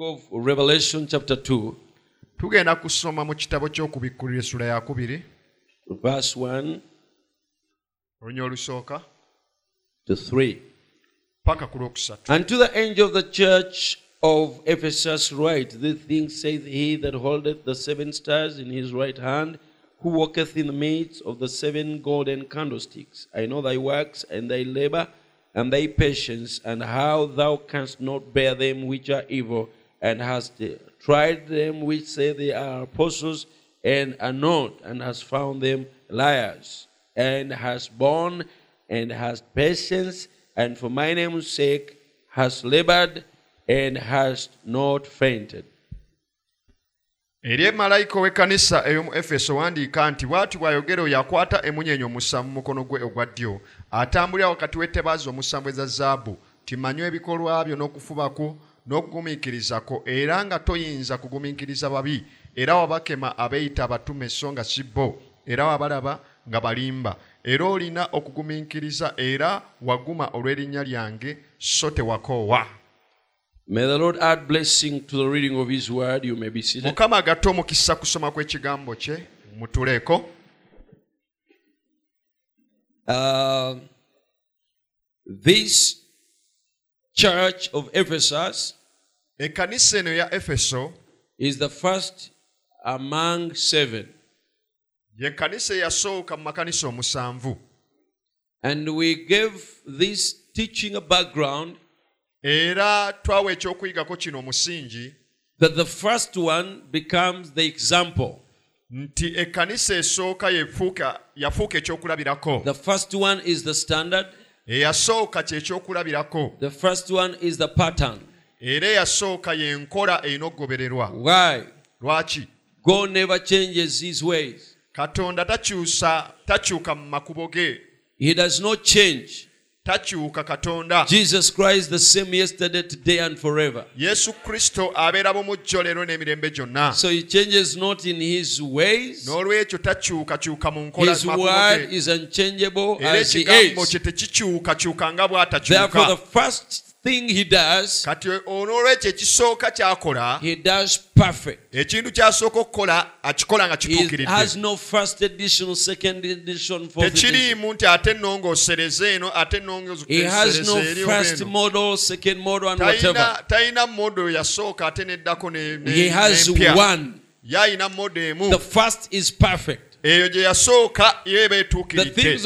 of Revelation chapter 2, tugenda kusoma mu kitabo ky'okubikkulira essula ya kubiri verse 1 olunya olusooka to 3. paka ku lwokusatu And to the angel of the church of Ephesus write, These things saith he that holdeth the seven stars in his right hand, who walketh in the midst of the seven golden candlesticks. I know thy works and thy labor and thy patience, and how thou canst not bear them which are evil, and has tried them which say they are apostles and are not, and has found them liars, and has borne and has patience, and for my name's sake has labored and has not fainted. eri emalayika ow'ekkanisa ey'omu efeso wandiika nti bw'ati bw'ayogera oyo akwata emunyenye omusanvu mu mukono gwe ogwa ddyo atambulira wakati w'ettebaazi omusanvu eza zaabu timanyi ebikolwa byo n'okufuba n'okugumiikirizako era nga toyinza kugumiikiriza babi era wabakema abeeyita abatume so nga si bo era wabalaba nga balimba era olina okugumiikiriza era waguma olw'erinnya lyange so tewakoowa May the Lord add blessing to the reading of His word. You may be seated. mukama agatte omukisa kusoma kw'ekigambo kye mutuleeko Uh, this church of Ephesus ekkanisa eno ya efeso is the first among seven. yekkanisa eyasooka mu makanisa omusanvu And we gave this teaching a background era twawa ekyokuyigako kino omusingi that the first one becomes the example. nti ekkanisa esooka yafuuka ekyokulabirako The first one is the standard, eyasooka kyekyokulabirako the first one is the pattern. era eyasooka yenkola erina okugobererwa Why? lwaki God never changes his ways. katonda takyusa takyuka mu makubo ge He does not change. Takyuka katonda Jesus Christ the same yesterday, today, and forever. yesu kristo abeera bumujjo leero n'emirembe gyonna So he changes not in his ways. n'olwekyo takyukakyuka mu nkola His word is unchangeable as he is. kye tekikyukakyuka nga Therefore, the bw'atakyuka first thing he does, kati olwekyo ekisooka ky'akola he does perfect. ekintu ky'asooka okukola akikola nga He kituukiridde has no first edition, second edition, fourth edition. tekiriimu nti ate ennongoosereze eno ate He has no ennongoosereze first eno model, second model, and whatever. talina talina modo yasooka ate neddako ne- ne- He has n'empya. one. ye alina modo emu The first is perfect. eyo gye yasooka ye eba The etuukiridde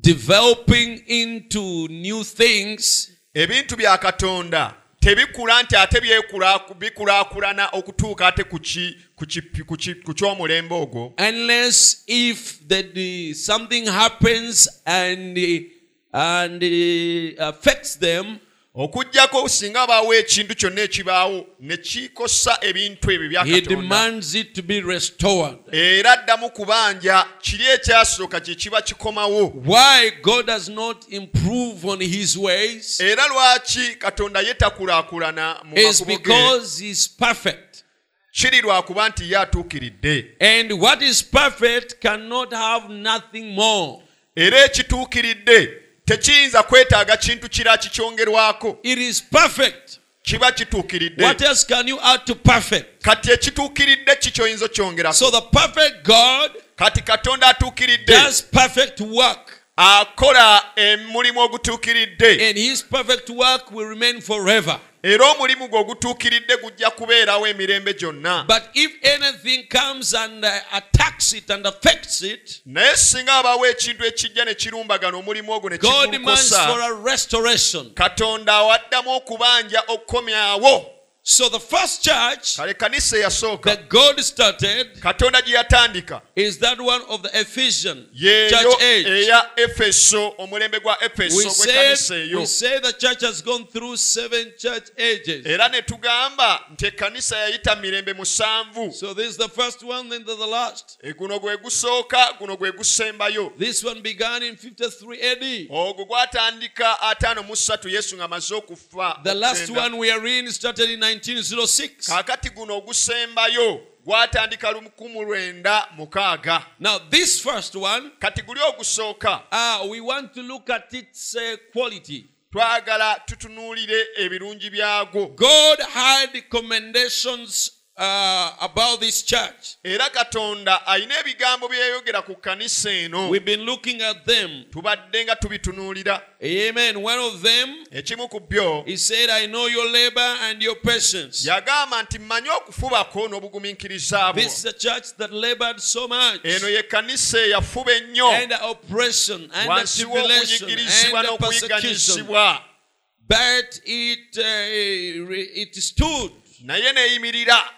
developing into new things. ebintu bya katonda tebikula nti ate bikulaakulana okutuuka ate ku ky'omulembe ogwo unless if the, the- something happens and and uh, affects them okuggyako singa baawo ekintu kyonna ekibaawo ne kikosa ebintu ebyo byakatondaera addamu kubanja kiri ekyasooka kye kiba kikomawo. Era lwaki katonda yeetakulaakulana mu kiri lwakuba nti ye atuukiridde. And what is perfect cannot have nothing more. Era ekituukiridde tekiyinza kwetaaga kintu kira kikyongerwako. It is perfect. Kiba kituukiridde. What else can you add to perfect? Kati ekituukiridde kikyoyinza okyongerako? So the perfect god kati katonda atuukiridde. does perfect work akola emulimu ogutuukiridde. And his perfect work will remain forever. Era omulimu gwe ogutuukiridde gujja kubeerawo emirembe gyonna. But if anything comes and uh, attacks it and affects it, naye singa abaawo ekintu ekijja ne kirumbagana omulimu ogwo ne God demands for a restoration. katonda awaddamu okubanja okukomyawo So the first church kale kanisa eyasooka that God started katonda gye yatandika is that one of the Ephesian church age. eya efeso omulembe gwa We efeso eyo we say the church has gone through seven church ages. era ne tugamba nti ekkanisa yayita mirembe musanvu So this is the first one, then the last. Guno gwe gusooka guno gwe gusembayo This one began in 53 AD. ogwo gwatandika ataano mu ssatu yesu ng'amaze okufa The last one we are in started in 1906. kaakati guno ogusembayo gwatandika lukumu lwenda mukaaga Now, this first one, kati guli ogusooka uh, we want to look at its uh, quality. twagala tutunuulire ebirungi byagwo God had commendations uh, about this church. era katonda alina ebigambo bye yayogera ku kkanisa eno We've been looking at them. tubadde nga tubitunuulira Amen. One of them, ekimu ku byo he said, I know your labor and your patience. yagamba nti mmanyi okufubako n'obugumiikiriza bwo This is a church that labored so much. eno ye kkanisa eyafuba ennyo And the oppression and the wansi w'okunyigirizibwa the n'okuyiganyizibwa But it, uh, it stood. naye neeyimirira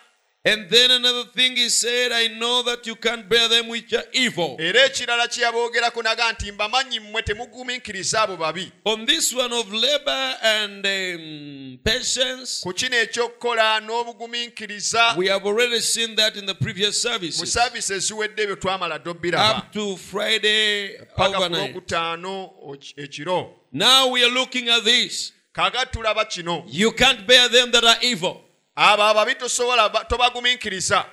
And then another thing he said, I know that you can't bear them which are evil. era ekirala kye yaboogerako naga nti mbamanyi mmwe temugumiikiriza abo babi On this one of labor and um, patience, ku kino ekyokukola n'obugumiikiriza we have already seen that in the previous mu services. saavisi eziwedde ebyo twamala dde obbiraba Up to Friday paka ku overnight. lwokutaano oki- ekiro Now we are looking at this. kaga tulaba kino You can't bear them that are evil. Abo ababi tobagumiikiriza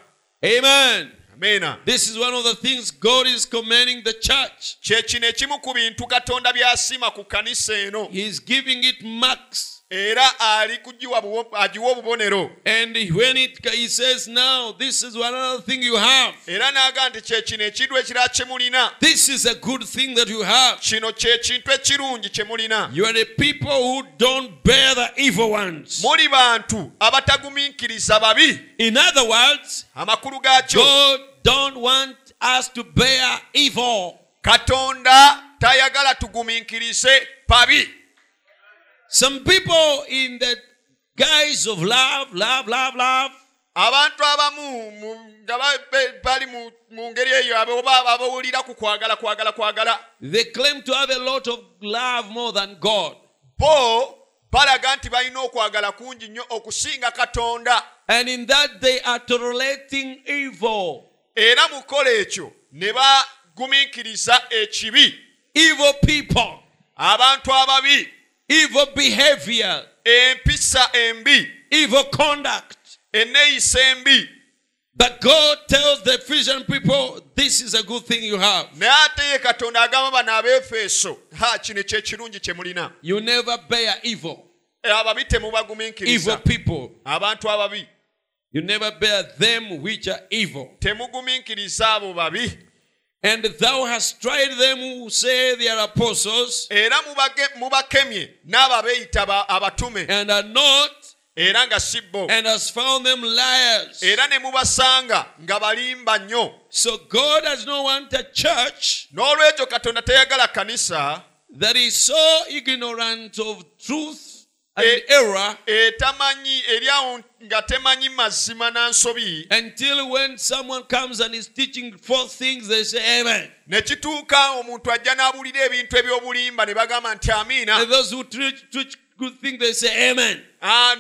Amen. amiina This is one of the things God is commanding the church. kye kino ekimu ku bintu katonda by'asiima ku kanisa eno He's giving it marks. Era ali agiwa obubonero And when it he says now, this is one other thing you have. era n'aga nti kye kino ekintu ekirala kye mulina This is a good thing that you have. kino kye kintu ekirungi kye mulina You are the people who don't bear the evil ones. muli bantu abatagumiikiriza babi In other words, amakulu gaakyo God don't want us to bear evil. katonda tayagala tugumiikirize pabi Some people in the guise of love, love, love, love, abantu abamu nga bali mu ngeri eyo abawulira ku kwagala kwagala kwagala. They claim to have a lot of love more than God. bo balaga nti balina okwagala kungi nnyo okusinga katonda. And in that they are tolerating evil. era mu kukola ekyo ne bagumiikiriza ekibi. Evil people, abantu ababi evil behavior, empisa embi evil conduct. eneyisa embi But God tells the Ephesian people, this is a good thing you have. naye ate ye katonda agamba bano abeefeso ha kino kyekirungi kye mulina You never bear evil. ababi Evil temubagumiikiriza people. abantu ababi You never bear them which are evil. temugumiikiriza abo babi And thou hast tried them who say they are apostles era mubakemye n'abo abeeyita abatume. and are not, era nga si bo. and has found them liars. era ne mubasanga nga balimba nnyo. So God does not want a church n'olwekyo katonda teyagala kanisa that is so ignorant of truth and error etamanyi eri awo nga temanyi mazima na nsobi until when someone comes and is teaching false things, they say amen. ne kituuka omuntu ajja n'abuulira ebintu eby'obulimba ne bagamba nti amiina those who preach good things, they say amen. Ah,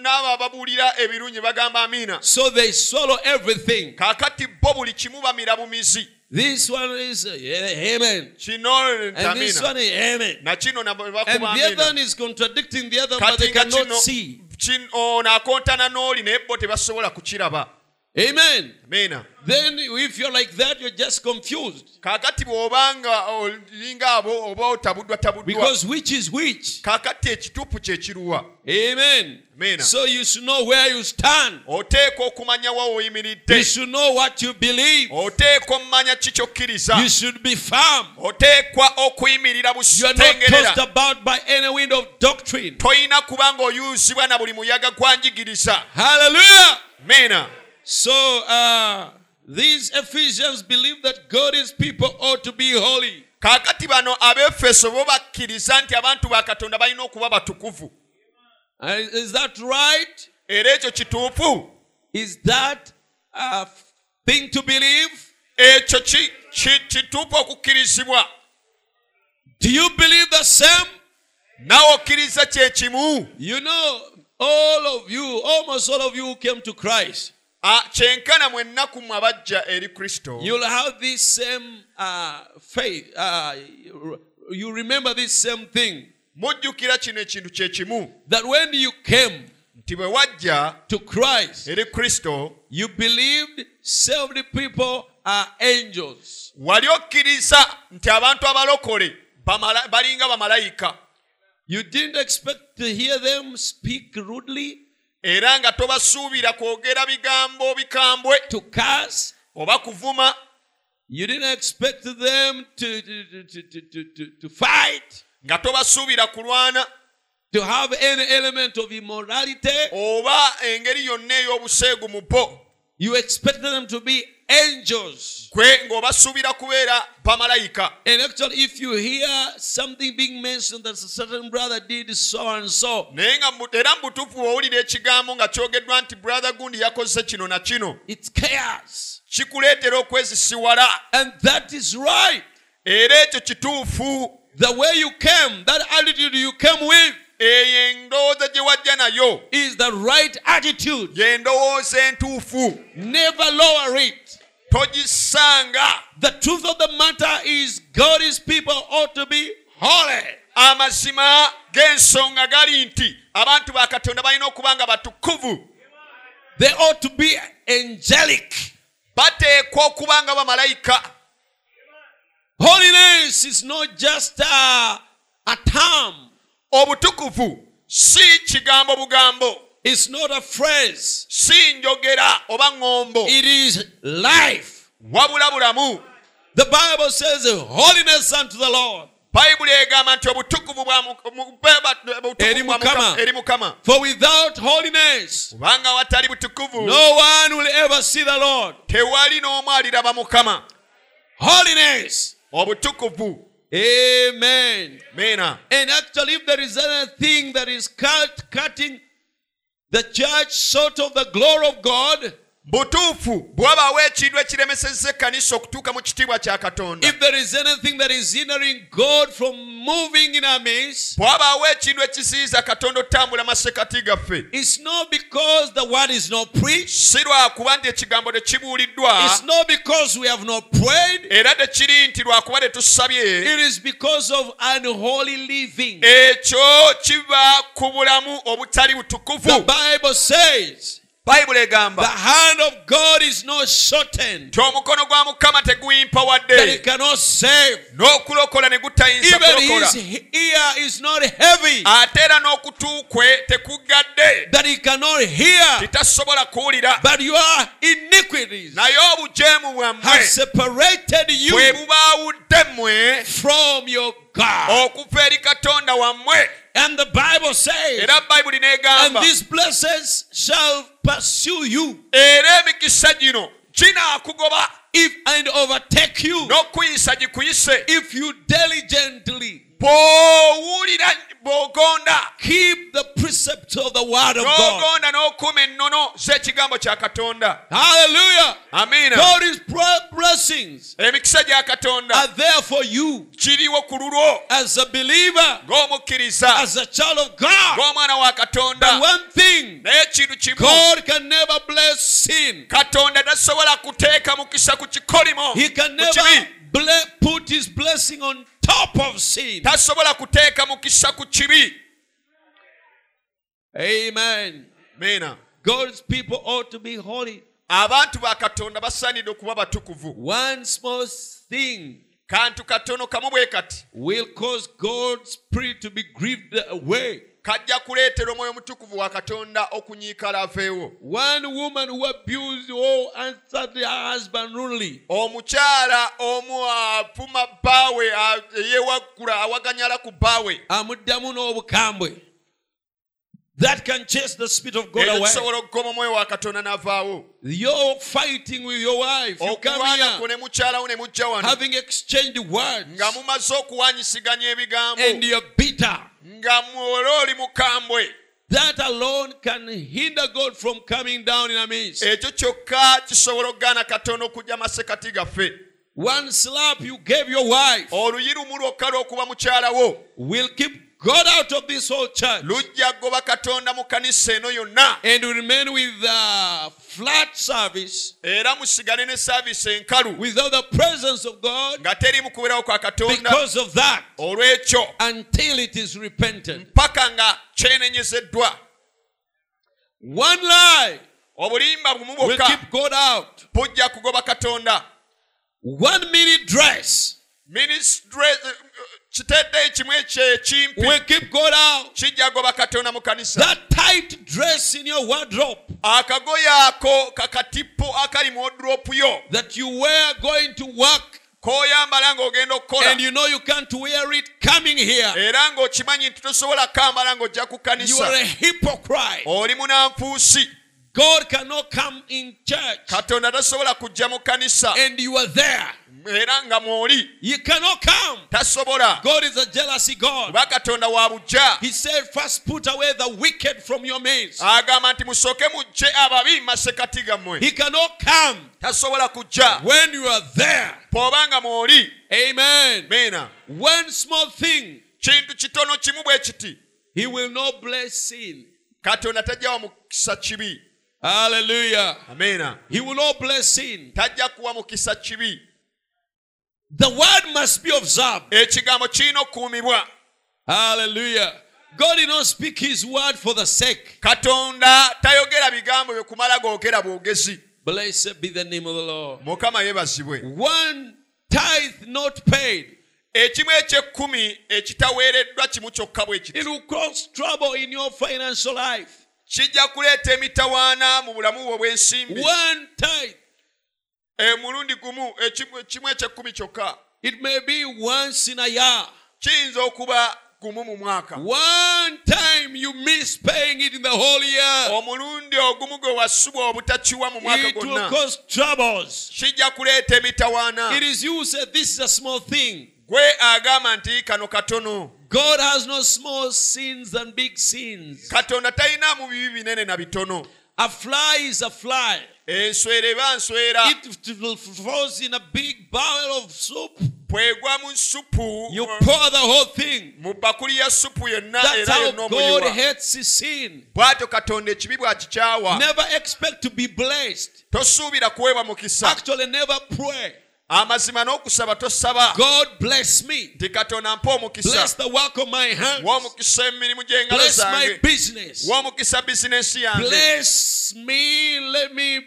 n'abo ababuulira ebirungi bagamba amiina So they swallow everything. kaakati bo buli kimu bamira bumizi This one is uh, amen. nti And this one is amen. na nabo ne And the other one is contradicting the other, one, but they cannot kino see. kino- ono akontana n'oli naye bo tebasobola kukiraba Amen. amiina Then, if you're like that, you're just confused. kaakati bw'obanga olinga abo oba otabuddwa tabuddwa Because which is which? kaakati ekituufu kye kiruwa Amen. Amen. So you should know where you stand. oteekwa okumanya wa You oyimiridde should know what you believe. oteekwa omumanya ki ky'okkiriza You should be firm. oteekwa okuyimirira You are not tossed butengerera about by any wind of doctrine. tolina kuba ng'oyuzibwa na buli muyaga gwanjigiriza Hallelujah. meena So uh, these Ephesians believe that God's people ought to be holy. kaakati bano bo bakkiriza nti abantu ba katonda balina okuba batukuvu is that right? era ekyo kituufu Is that a thing to believe? ekyo ki- ki- kituufu okukkirizibwa Do you believe the same? nawe okkiriza You know, all of you, almost all of you who came to Christ, kyenkana mwenna ku abajja eri kristo you'll have this same uh, faith. Uh, you remember this same thing mujjukira kino ekintu kye kimu that when you came, nti bwe wajja to Christ, eri kristo you believed saved people are angels. wali okkiriza nti abantu abalokole balinga bamalayika You didn't expect to hear them speak rudely, era nga tobasuubira kwogera bigambo bikambwe to curse. oba kuvuma You didn't expect them to, to, to, to, to, to, fight, nga tobasuubira kulwana to have any element of immorality. oba engeri yonna ey'obuseegu mu bo You expected them to be angels. ng'obasuubira kubeera bamalayika And actually, if you hear something being mentioned that a certain brother did so and so, naye nga era mu butuufu bw'owulira ekigambo nga kyogeddwa nti brother gundi yakoze kino na kino it's chaos. kikuleetera okwezisiwala And that is right. era ekyo kituufu The way you came, that attitude you came with, eyo endowooza gye wajja nayo is the right attitude. entuufu Never lower it. togisanga The truth of the matter is, God's people ought to be holy. amazima g'ensonga gali nti abantu ba katonda balina okuba nga batukuvu They ought to be angelic. bateekwa okuba nga bamalayika Holiness is not just a, a term, obutukuvu si kigambo bugambo it's not a phrase, si njogera oba ŋŋombo it is life. wabula bulamu The Bible says, Holiness unto the Lord. bayibuli egamba nti obutukuvu eri mukama For without holiness, kubanga watali butukuvu no one will ever see the Lord. tewali n'omu aliraba mukama Holiness. obutukuvu Amen. meena And actually, if there is anything that is cut, cutting the church short of the glory of God, butuufu bwabaawo ekintu ekiremesezza ekkanisa okutuuka mu kitiibwa kya katonda. If there is anything that is hindering God from moving in our midst, ekintu ekiziyiza katonda otambula masekati gaffe. it's not because the word is not preached, si lwakuba nti ekigambo tekibuuliddwa it's not because we have not prayed, era tekiri nti lwakuba tetusabye it is because of unholy living. ekyo kiva ku bulamu obutali The butukuvu Bible says bayibuli the egamba hand of God is not shortened, nti omukono gwa mukama teguyimpa that wadde it cannot save. n'okulokola ne gutayinza Even kulokola. his ear is not heavy, ate era n'okutu kwe tekuggadde. That he cannot hear. titasobola kuwulira. But your iniquities naye obujeemu bwammwe have separated bwe you bubaawudde mmwe from your God. okuva eri katonda wammwe And the Bible says, era bayibuli and these blessings shall pursue you. Era emikisa gino ginaakugoba if and overtake you. N'okuyisa gikuyise. If you diligently bw'owulira bw'ogonda keep the precept of the word of God. n'okuuma ennono z'ekigambo kya katonda. Hallelujah. amiina. God's blessings emikisa gya katonda are there for you. kiriwo ku lulwo. As a believer, ng'omukkiriza. as a child of God. ng'omwana wa katonda. one thing, naye ekintu kimu. God can never bless sin. katonda tasobola kuteeka mukisa ku kikolimo. He can never put his blessing on top of sin. tasobola kuteeka mukisa ku kibi Amen. miina God's people ought to be holy. abantu ba katonda basaanidde okuba batukuvu One small thing kantu katono kamu bwe kati will cause God's spirit to be grieved away. kajja kuleetera omwoyo mutukuvu wa katonda okunyiikala aveewo omukyala omu avuma bbaawe yeewaggula awaganyala ku bbaawe amuddamu n'obukambwe. That can chase the spirit of God away. kisobola okugoma omwoyo wa katonda n'avaawo You're fighting with your wife. You come here ne mukyalawo ne mujja wano having exchanged words nga mumaze okuwanyisiganya ebigambo and you're bitter. That alone can hinder God from coming down in our midst. ekyo kyokka kisobola okugaana katonda okujja masekati gaffe One slap you gave your wife oluyi lumu lwokka lw'okuba mukyalawo will keep God out of this whole church lujja goba katonda mu kanisa eno yonna. and remain with the flat service era musigale ne saaviisi enkalu. without the presence of God nga teriimu kubeerawo kwa katonda. because of that. Olw'ekyo until it is repented. paka nga kyenenyezeddwa One lie obulimba bumu bwokka keep God out. bujja kugoba katonda. One minute dress minisitule kiteeteeyi kimu ekyekimpi will keep God out. katonda mu kanisa That tight dress in your wardrobe akagoye ako kakatippo akali mu odropu yo that you wear going to work k'oyambala ng'ogenda okukola and you know you can't wear it coming here. era ng'okimanyi nti tosobola kambala ng'ojja ku You are a hypocrite. oli munanfuusi God cannot come in church katonda tasobola kujja mu kanisa and you are there. Era nga mwoli You cannot come. tasobola God is a jealousy God. kuba katonda wa bujja He said, First put away the wicked from your midst. agamba nti musooke mujje ababi masekati gammwe He cannot come tasobola kujja when you are there. mwoli Amen. meena One small thing, kintu kitono kimu bwe kiti He will not bless sin. katonda tajjawa mukisa kibi Hallelujah. ameena He will not bless sin. tajja kuwa mukisa kibi The word must be observed. ekigambo kirina okukuumibwa Hallelujah. God did not speak His word for the sake. katonda tayogera bigambo bye kumala googera bwogezi Blessed be the name of the Lord. mukama yeebazibwe One tithe not paid. ekimu ekyekkumi ekitaweereddwa kimu kyokka bwe kiti It will cause trouble in your financial life. kijja kuleeta emitawaana mu bulamu bwo obw'ensimbi One tithe. Emulundi gumu ekimu ekimu ekyekkumi kyokka It may be once in a year. kiyinza okuba gumu mu mwaka One time you miss paying it in the whole year. omulundi ogumu gwe wasubwa obutakiwa mu mwaka It will cause troubles. kijja kuleeta emitawaana It is you said this is a small thing. gwe agamba nti kano katono God has no small sins and big sins. katonda talinaamu bibi binene na bitono A fly is a fly. Eh, enswera eba nswera It falls in a big barrel of soup. bwegwa mu supu You pour the whole thing. mu bakuli ya supu yonna That's era how yonna God hates sin. bw'atyo katonda ekibi bw'akikyawa Never expect to be blessed. tosuubira kuweebwa mukisa Actually, never pray. Amazima n'okusaba tosaba God bless me. nti katonda mpa omukisa Bless the work of my hands. w'omukisa emirimu gy'engalo Bless my zange business. w'omukisa bizinensi yange Bless me. Let me,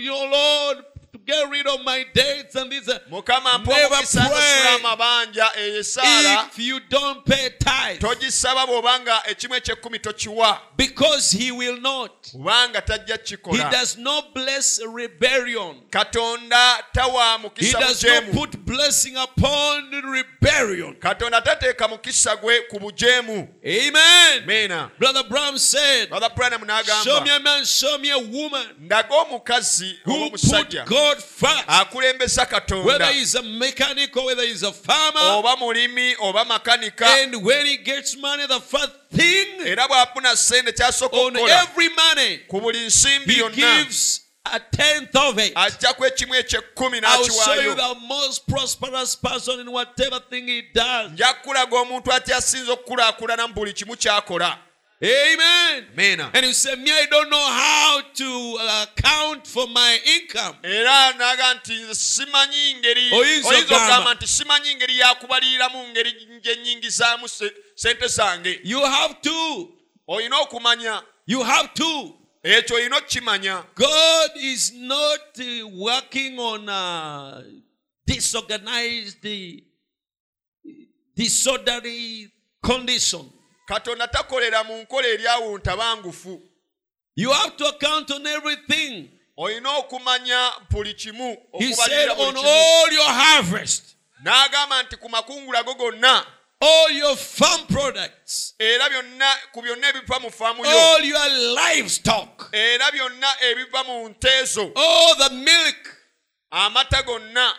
your Lord, to get rid of my debts and this. uh, mukama mpa Never pray. amabanja eyo esaala If you don't pay tithe, togisaba bw'obanga ekimu ekyekkumi tokiwa because He will not. kubanga tajja He does not bless rebellion. katonda tawa He mukisa does not put blessing upon rebellion. katonda tateeka mukisa gwe ku bujeemu Amen. Brother Bram said, brother branham Show me a man, show me a woman ndaga omukazi oba omusajja God first. akulembesa Whether katonda he's a mechanic or whether he's a farmer. oba mulimi oba makanika And when he gets money, the first thing era bw'afuna ssente kyasooka on okukola every money, ku buli nsimbi he yonna gives a tenth of it. ajjaku ekimu ekyekkumi I'll show you the most prosperous person in whatever thing he does. Nja kukulaga omuntu atyasinza okukulaakulana mu buli kimu ky'akola Amen. And you say, Me, I don't know how to uh, account for my income. era naga nti nze simanyi ngeri Oyinza oyinza okugamba nti simanyi ngeri yakubaliriramu ngeri gye sente zange You have to. olina okumanya You have to. ekyo olina okukimanya God is not uh, working on a disorganized, uh, disorderly condition. Katonda takolera mu nkola eri awuntabangufu You have to account on everything. olina okumanya buli kimu He said, on all your harvest, n'agamba nti ku makungula go gonna. All your farm products, era byonna ku byonna ebiva mu faamu yo. All your livestock, era byonna ebiva mu nte zo all the milk, amata gonna.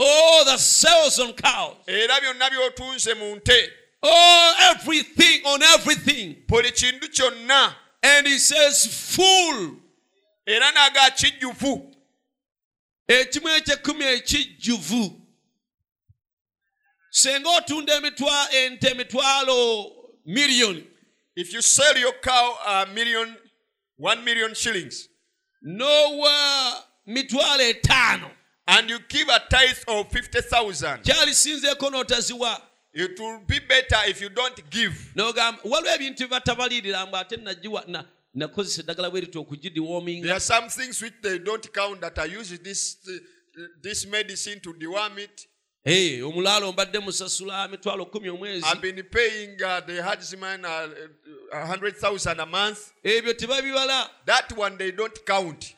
All the cells on cows, era byonna by'otunze mu nte all everything on everything. buli kintu kyonna. And he says, full. era n'aga kijjuvu ekimu ekyekumi ekijjuvu senga otunda emitwa ente emitwalo miliyoni if you sell your cow a million one million shillings nowa mitwalo etaano. and you give a tithe of 50000 kyalisinzeeko n'otaziwa it will be better if you don't give nogamba waliwo ebintu bye batabalirira mbu ate nagiwa na- nakozesa eddagala bwe rityo There are some things which they don't count that I use this, this medicine to deworm it. Hey, omulaalo mbadde musasula mitwalo kumi omwezi I've been paying uh, the herdsman uh, a hundred thousand a month. ebyo tebabibala That one they don't count.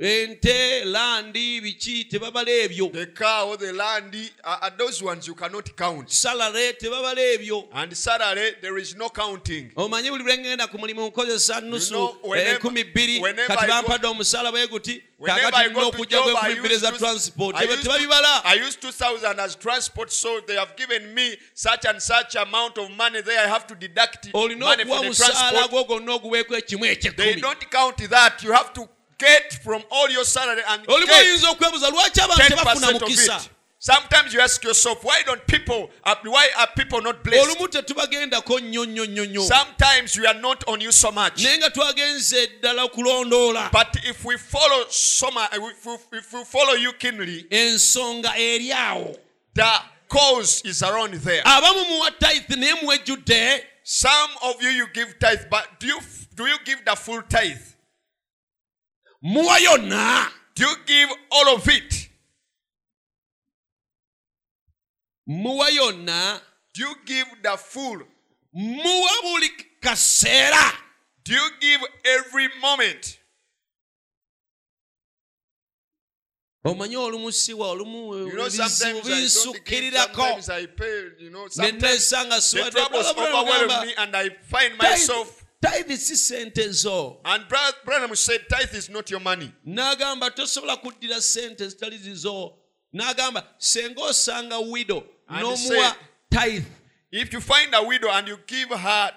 Ente landi biki tebabala ebyo The cow, or the land, uh, uh, those ones you cannot count. salare tebabala ebyo And salary, there is no counting. omanyi buli lwe ŋŋenda ku mulimu nkozesa nusu whenever- enkumi bbiri whenever kati bampadde omusala bwe guti kakati nina go to okujja job, I gwekumi bbiri use za two- transport I ebyo use two- tebabibala I use 2000 as transport, so they have given me such and such amount of money there. I have to deduct olina okuwa for the musaala transport. gwo gwonna oguweeko ekimu They ekyekumi don't count that. You have to get from all your salary and olimu get oyinza okwebuza lwaki abantu tebafuna 10% of mukisa it. Sometimes you ask yourself, why don't people, uh, why are people not blessed? Sometimes we are not on you so much. naye nga twagenze ddala kulondoola But if we follow so much, if we, if we follow you keenly, ensonga eri awo the cause is around there. abamu muwa tithe naye muwejjudde Some of you you give tithe, but do you do you give the full tithe? Muwa yonna Do you give all of it? muwa yonna Do you give the full? muwa buli kaseera Do you give every moment? omanyi olumu siwa olumu You know, ebizibu sometimes I don't give, binsukkirirako sometimes I pay, you know, ne sometimes neesanga the siwadde troubles overwhelm me and I find tithe si sente zo. And Branham said, tithe is not your money. n'agamba tosobola kuddira sente zitali zizo n'agamba senga osanga widow n'omuwa tithe. If you find a widow and you give her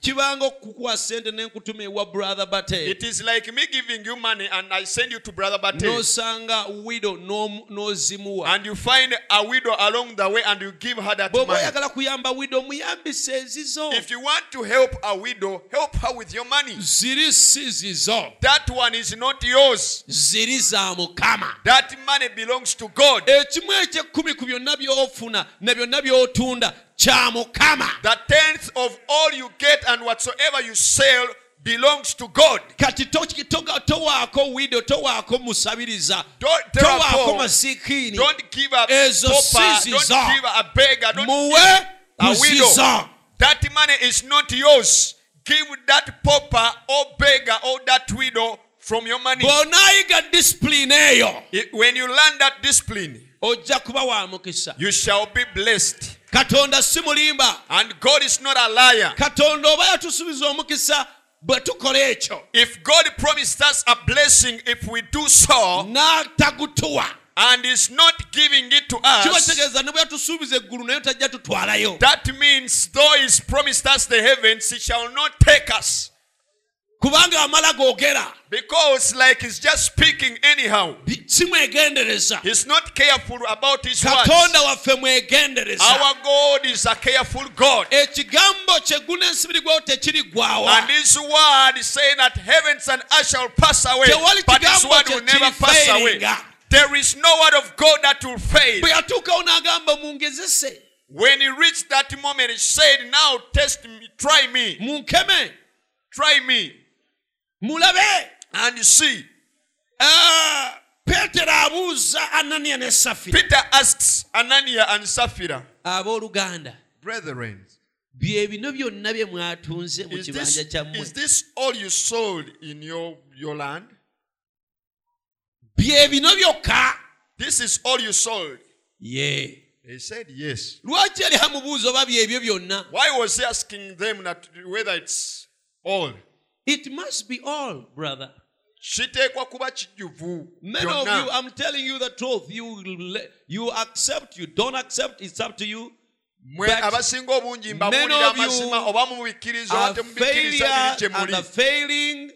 kibanga okukuwa sente n'enkutuma ewa brother bate it is like me giving you money and I send you to Brother Bate. n'osanga wido n'omu- n'ozimuwa And you find a widow along the way and you give her that bw'oba money. oyagala kuyamba wido muyambise ezizo If you want to help a widow, help her with your money. ziri si zizo That one is not yours. ziri za mukama That money belongs to God. ekimu ekyekumi ku byonna by'ofuna ne byonna by'otunda kya mukama The tenth of all you get and whatsoever you sell belongs to God. kati to- to- towaako wido towaako musabiriza Don't, towaako therefore, masikiini don't give a Ezo pauper, si don't give a beggar, don't muwe give a widow. That money is not yours. Give that pauper or beggar or that widow from your money. bw'onaayiga disipulini eyo It- when you learn that discipline, ojja kuba wa mukisa you shall be blessed. Katonda si mulimba And God is not a liar. katonda oba yatusuubiza omukisa bwe tukola ekyo If God promised us a blessing if we do so, n'atagutuwa and is not giving it to us, kitegeeza ne bwe yatusuubiza eggulu naye tajja tutwalayo that means though He's promised us the heavens, He shall not take us. Kubanga amala googera. Because, like He's just speaking anyhow, bi- si mwegendereza. He's not careful about His words. Our God is a careful God. ekigambo kye guna ensibiri gwawo tekiriggwawa And His word is saying that heavens and earth shall pass away, but His word will never pass away. There is no word of God that will fail. bwe yatuukawo n'agamba mungezese When He reached that moment, He said, Now test me, try me, try me, mulabe and see. Ah, peetero abuuza ananiya ne safira Peter asks Anania and Sapphira, abooluganda Brethren, bye bino byonna bye mwatunze mu is kibanja this, kyammwe is this all you sold in your, your land? bye bino byokka This is all you sold. ye He said, Yes. lwaki yali amubuuza oba byebyo byonna Why was he asking them that whether it's all? It must be all brother. Kiteekwa kuba kijjuvu many of you i'm telling you the truth. You, you accept you don't accept it's up to you. Mwe abasinga obungi many of you amazima oba mubikkiriza temubikkiriza failure biri and muli. failing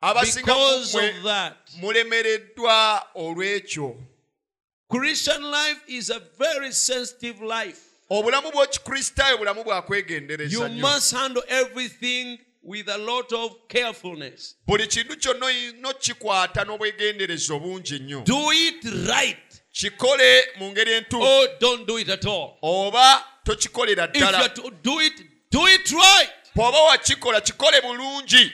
abasinga because of that. mulemereddwa olw'ekyo. Christian life is a very sensitive life. Obulamu bw'okikristaayo bulamu bwa kwegendereza you must handle everything with a lot of carefulness. Buli kintu kyonna olina okikwata n'obwegendereza obungi nnyo. Do it right. Kikole mu ngeri entuufu or oh, don't do it at all. Oba tokikolera if you ddala do it do it right. Bw'oba wakikola kikole bulungi.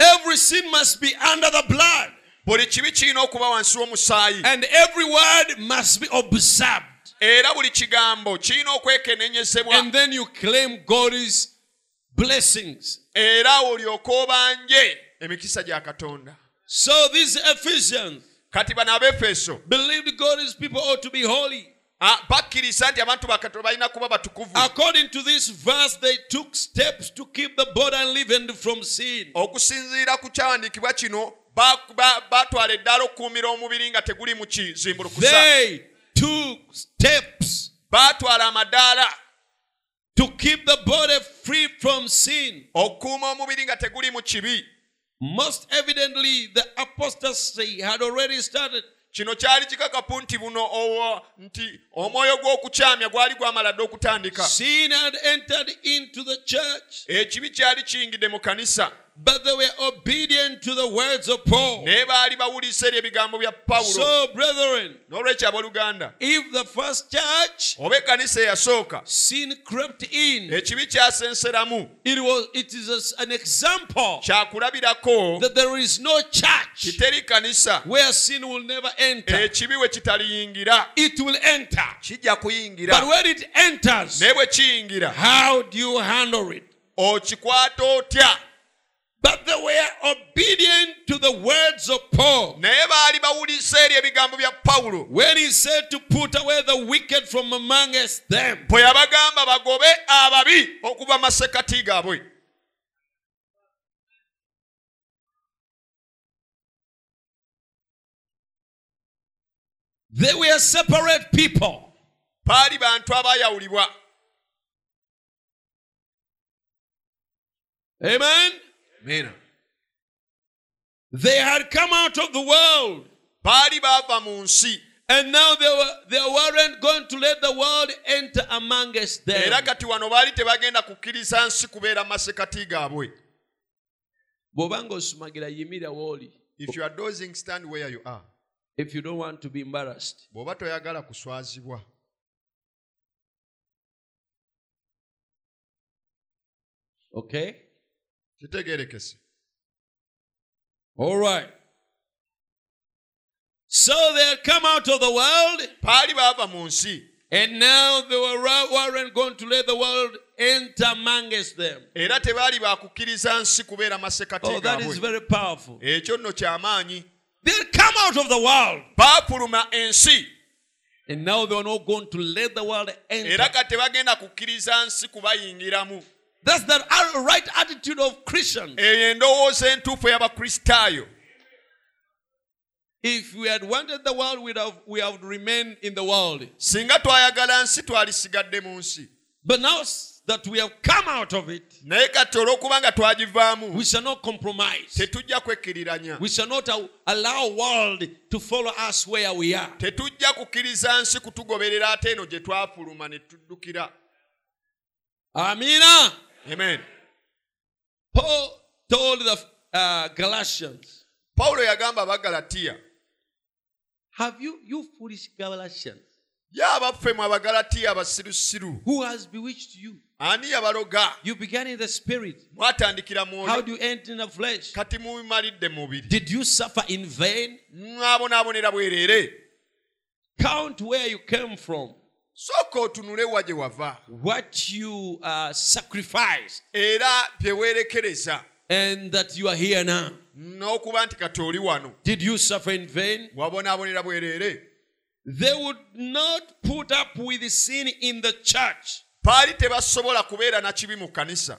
Every sin must be under the blood, buli kibi kirina okuba wansi w'omusaayi. And every word must be observed. era buli kigambo kirina okwekenenyezebwa And then you claim God's blessings. era olyoke obanje emikisa gya katonda So these Ephesians kati bano believed God's people ought to be holy. bakkiriza nti abantu bakatonda balina kuba batukuvu According to this verse, they took steps to keep the body unleavened from sin. okusinziira ku kyawandiikibwa kino ba- ba- batwala eddala okukuumira omubiri nga teguli mu kizimbulukusa They took steps baatwala amadaala to keep the body free from sin. okukuuma omubiri nga teguli mu kibi Most evidently, the apostasy had already started. kino kyali kikakapu nti buno owo nti omwoyo gw'okukyamya gwali gwamala dde okutandika Sin had entered into the church, ekibi kyali kiyingidde mu kanisa but they were obedient to the words of Paul. naye baali bawulisa eri ebigambo bya pawulo So, brethren, n'olwekyo abooluganda if the first church oba ekkanisa eyasooka sin crept in, ekibi kyasenseramu it was it is an example kyakulabirako that there is no church kiteri kanisa where sin will never enter. ekibi we kitaliyingira It will enter. kijja kuyingira But when it enters, naye bwe kiyingira how do you handle it? okikwata otya But they were obedient to the words of Paul. naye baali bawulisa eri ebigambo bya pawulo When he said to put away the wicked from amongst them, bwe yabagamba bagobe ababi okuva masekati gaabwe they were separate people. baali bantu abaayawulibwa Amen. They had come out of the world, baali baava mu nsi and now they were they weren't going to let the world enter amongst them. era kati wano baali tebagenda kukkiriza nsi kubeera masekati gaabwe. Bw'obanga osumagira yimirira w'oli. If you are dozing stand where you are. If you don't want to be embarrassed. Bw'oba toyagala kuswazibwa. Okay kitegeerekese all right. So they had come out of the world baali baava mu nsi. and now they were, weren't going to let the world enter amongst them. Era tebaali bakukkiriza nsi kubeera masekati oh that is gaabwe very powerful. Ekyo nno kyamaanyi they had come out of the world. Baafuluma ensi. And now they were not going to let the world enter. Era kati tebagenda kukkiriza nsi kubayingiramu that's the right attitude of christians. Eyo endowooza entuufu ey'abakristaayo if we had wanted the world we'd have, we have remained in the world. Singa twayagala nsi twalisigadde mu nsi. But now that we have come out of it naye kati olw'okuba nga twagivaamu we shall not compromise. tetujja kwekkiriranya. We shall not allow world to follow us where we are. Tetujja kukkiriza nsi kutugoberera ate eno gye twafuluma ne tuddukira. Amina amen. Paul told the uh, galatians pawulo yagamba abagalatiya have you you foolish galatians ye abaffe mu abagalatiya abasirusiru. who has bewitched you? Ani yabaloga? You began in the spirit. Mwatandikira how do you end in the flesh? Kati mubimalidde mu mubiri. Did you suffer in vain? Mwabonaabonera bwereere count where you came from sooka otunule wa gye wava. What you uh, sacrificed. Era bye weerekereza and that you are here now. N'okuba nti kati oli wano. Did you suffer in vain? Wabonaabonera bwereere they would not put up with sin in the church. Baali tebasobola kubeera na kibi mu kkanisa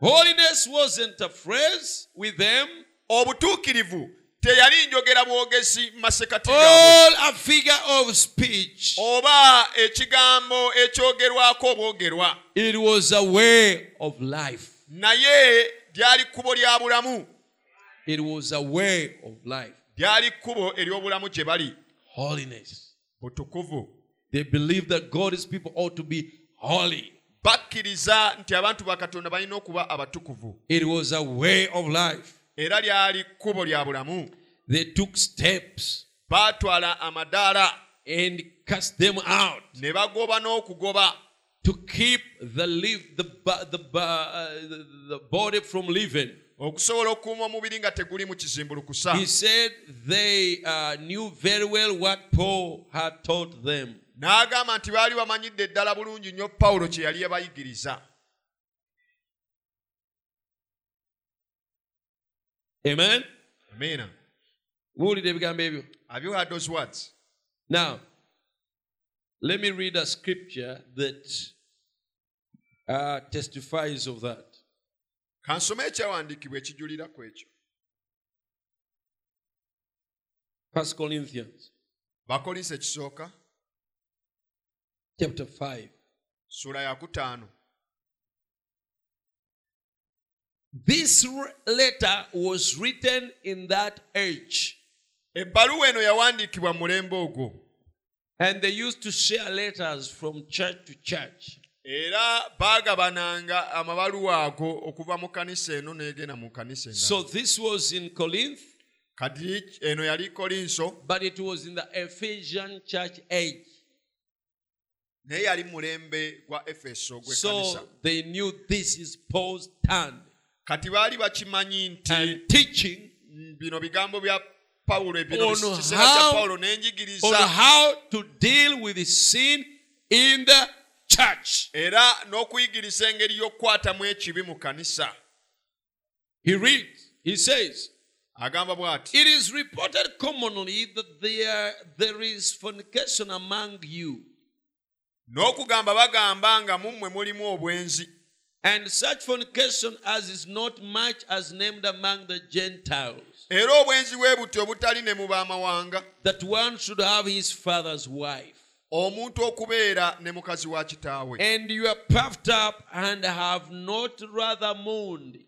holiness wasn't a phrase with them. Obutuukirivu teyali njogera bwogezi masekati all a figure of speech. Oba ekigambo ekyogerwako obwogerwa it was a way of life. Naye lyali kkubo lya bulamu. It was a way of life. Lyali kkubo ery'obulamu gye bali. Butukuvu. They believed that god's people ought to be holy. Bakkiriza nti abantu ba katonda balina okuba abatukuvu. It was a way of life era lyali kkubo lya bulamu. They took steps baatwala amadaala and cast them out ne bagoba n'okugoba to keep the live the, the, uh, the, body from living. okusobola okukuuma omubiri nga teguli mu kizimbulukusa. He said they uh, knew very well what Paul had taught them. n'agamba nti baali bamanyidde bulungi nnyo pawulo kye yali yabayigiriza Amen? amiina Muwulire ebigambo ebyo. have you heard those words Now, let me read a scripture that uh, testifies of that. kansome ekyawandiikibwa ekijulira ku ekyo First Corinthians ekisooka chapter 5. ssuula ya kutaano This letter was written in that age, ebbaluwa eno yawandiikibwa mu mulembe ogwo and they used to share letters from church to church. era baagabananga amabaluwa ago okuva mu eno mu So this was in Corinth, kati eno yali kolinso but it was in the Ephesian church age. naye yali mulembe gwa efeso gw'ekkanisa So they knew this is Paul's turn. Kati baali bakimanyi nti teaching bino bigambo bya pawulo bino On kiseera kya how- pawulo n'enjigiriza. how to deal with sin in the church. era n'okuyigiriza engeri y'okukwatamu ekibi mu kanisa. He reads, he says, agamba bw'ati It is reported commonly that there, there is fornication among you, n'okugamba bagamba nga mummwe mulimu obwenzi and such fornication as is not much as named among the Gentiles, era obwenzi bwe butyo obutali ne mu baamawanga that one should have his father's wife. omuntu okubeera ne mukazi wa kitaawe. And you are puffed up and have not rather mourned.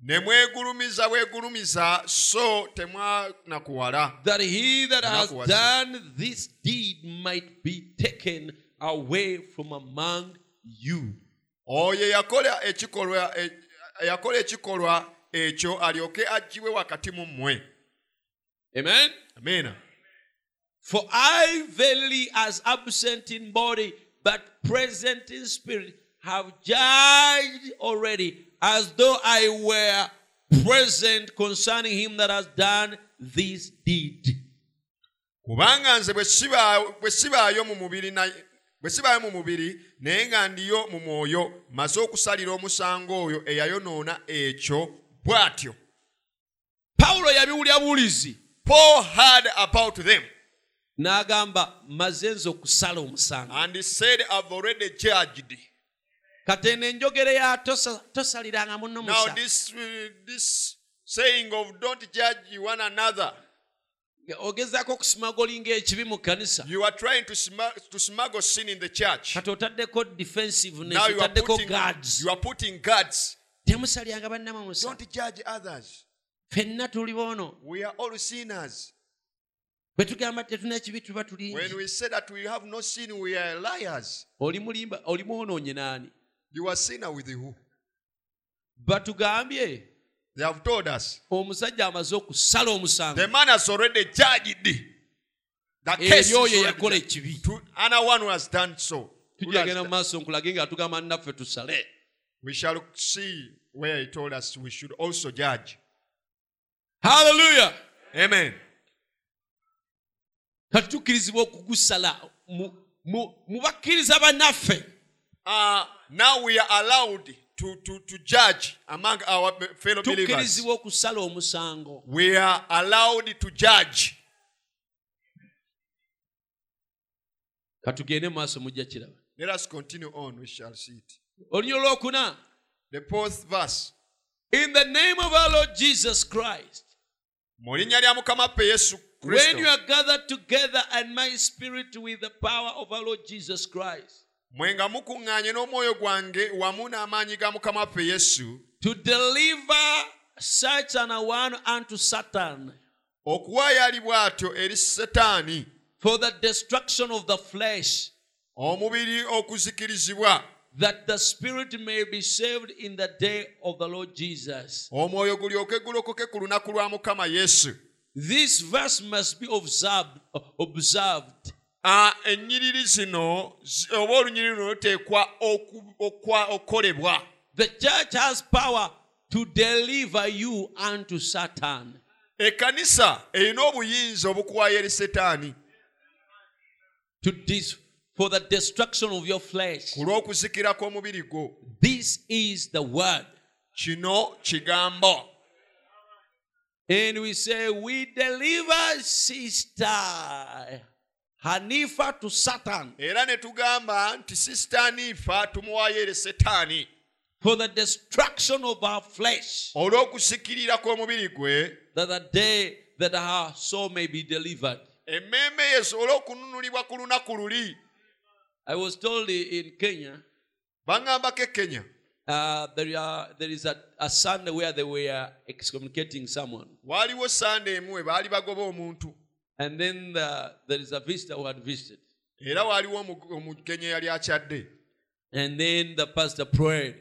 Ne mwegulumiza bwegulumiza so temwanakuwala. That he that has done this deed might be taken away from among you. Oyo yakola ekikolwa ekyo alyoke agibwe wakati mu mmwe Amen. For I verily, as absent in body, but present in spirit, have judged already, as though I were present concerning him that has done this deed. kubanga nze bwe sibaayo mu mubiri naye- nga ndiyo mu mwoyo maze okusalira omusango oyo eyayonoona ekyo bw'atyo Pawulo yabiwulya bulizi paul had about them. N'agamba maze nze okusala omusango. And said i've already judged. Katene enjogere ya tosa- tosaliranga muno now musango uh, saying of don't judge one another ogezaako okusimagolinga ekibi mu kkanisa. Kati otaddeko defensivenessaddeko temusalyanga bannamwe ffenna tuli boono. Bwe tugamba tetuna ekibi tuba tulingioli naani? Batugambye they have told us. Omusajja amaze okusala omusango. The man has already judged the case is eri oyo yakola ekibi. To another one who has done so. Tujagenda mu maaso nkulage nga tugamba nnaffe tusale. We shall see where he told us we should also judge. Hallelujah. Amen. Kati okugusala mu- mu mu bakkiriza bannaffe. Uh, now we are allowed to, to, to judge among our fellow believers. Tukkirizibwa okusala omusango. We are allowed to judge. Katugende mu maaso mujja kiraba. Let us continue on we shall see it. Olunya olwokuna the fourth verse. In the name of our lord jesus christ. Mu linnya lya mukama ffe yesu when you are gathered together and my spirit with the power of our lord jesus christ mwe nga mukuŋŋaanye n'omwoyo gwange wamu n'amaanyi ga mukama waffe yesu. To deliver such an one unto satan. Okuwaayo ali bw'atyo eri setaani. For the destruction of the flesh. Omubiri okuzikirizibwa. That the spirit may be saved in the day of the lord jesus. Omwoyo gulyoke gulokoke ku lunaku lwa mukama yesu. This verse must be observed observed ennyiriri zino oba olunyiriri luno luteekwa okukolebwa the church has power to deliver you unto Satan. ekkanisa erina obuyinza obukuwaayo eri setaani To dis- for the destruction of your flesh. ku lw'okuzikira kw'omubiri gwo This is the word. kino kigambo And we say, We deliver sister Hanifa to Satan. Era ne tugamba nti sisitaaniifa tumuwaayo eri setaani. For the destruction of our flesh, olw'okuzikirira kw'omubiri gwe. That the day that our soul may be delivered. emmeme ye esobole okununulibwa ku lunaku luli. I was told in Kenya, baŋŋambako e kenya. uh, there, are, there is a, a Sunday where they were excommunicating someone. waaliwo sande emu we baali bagoba omuntu And then the, there is a visitor who had visited. era waaliwo omu- omukenya eyali akyadde And then the pastor prayed,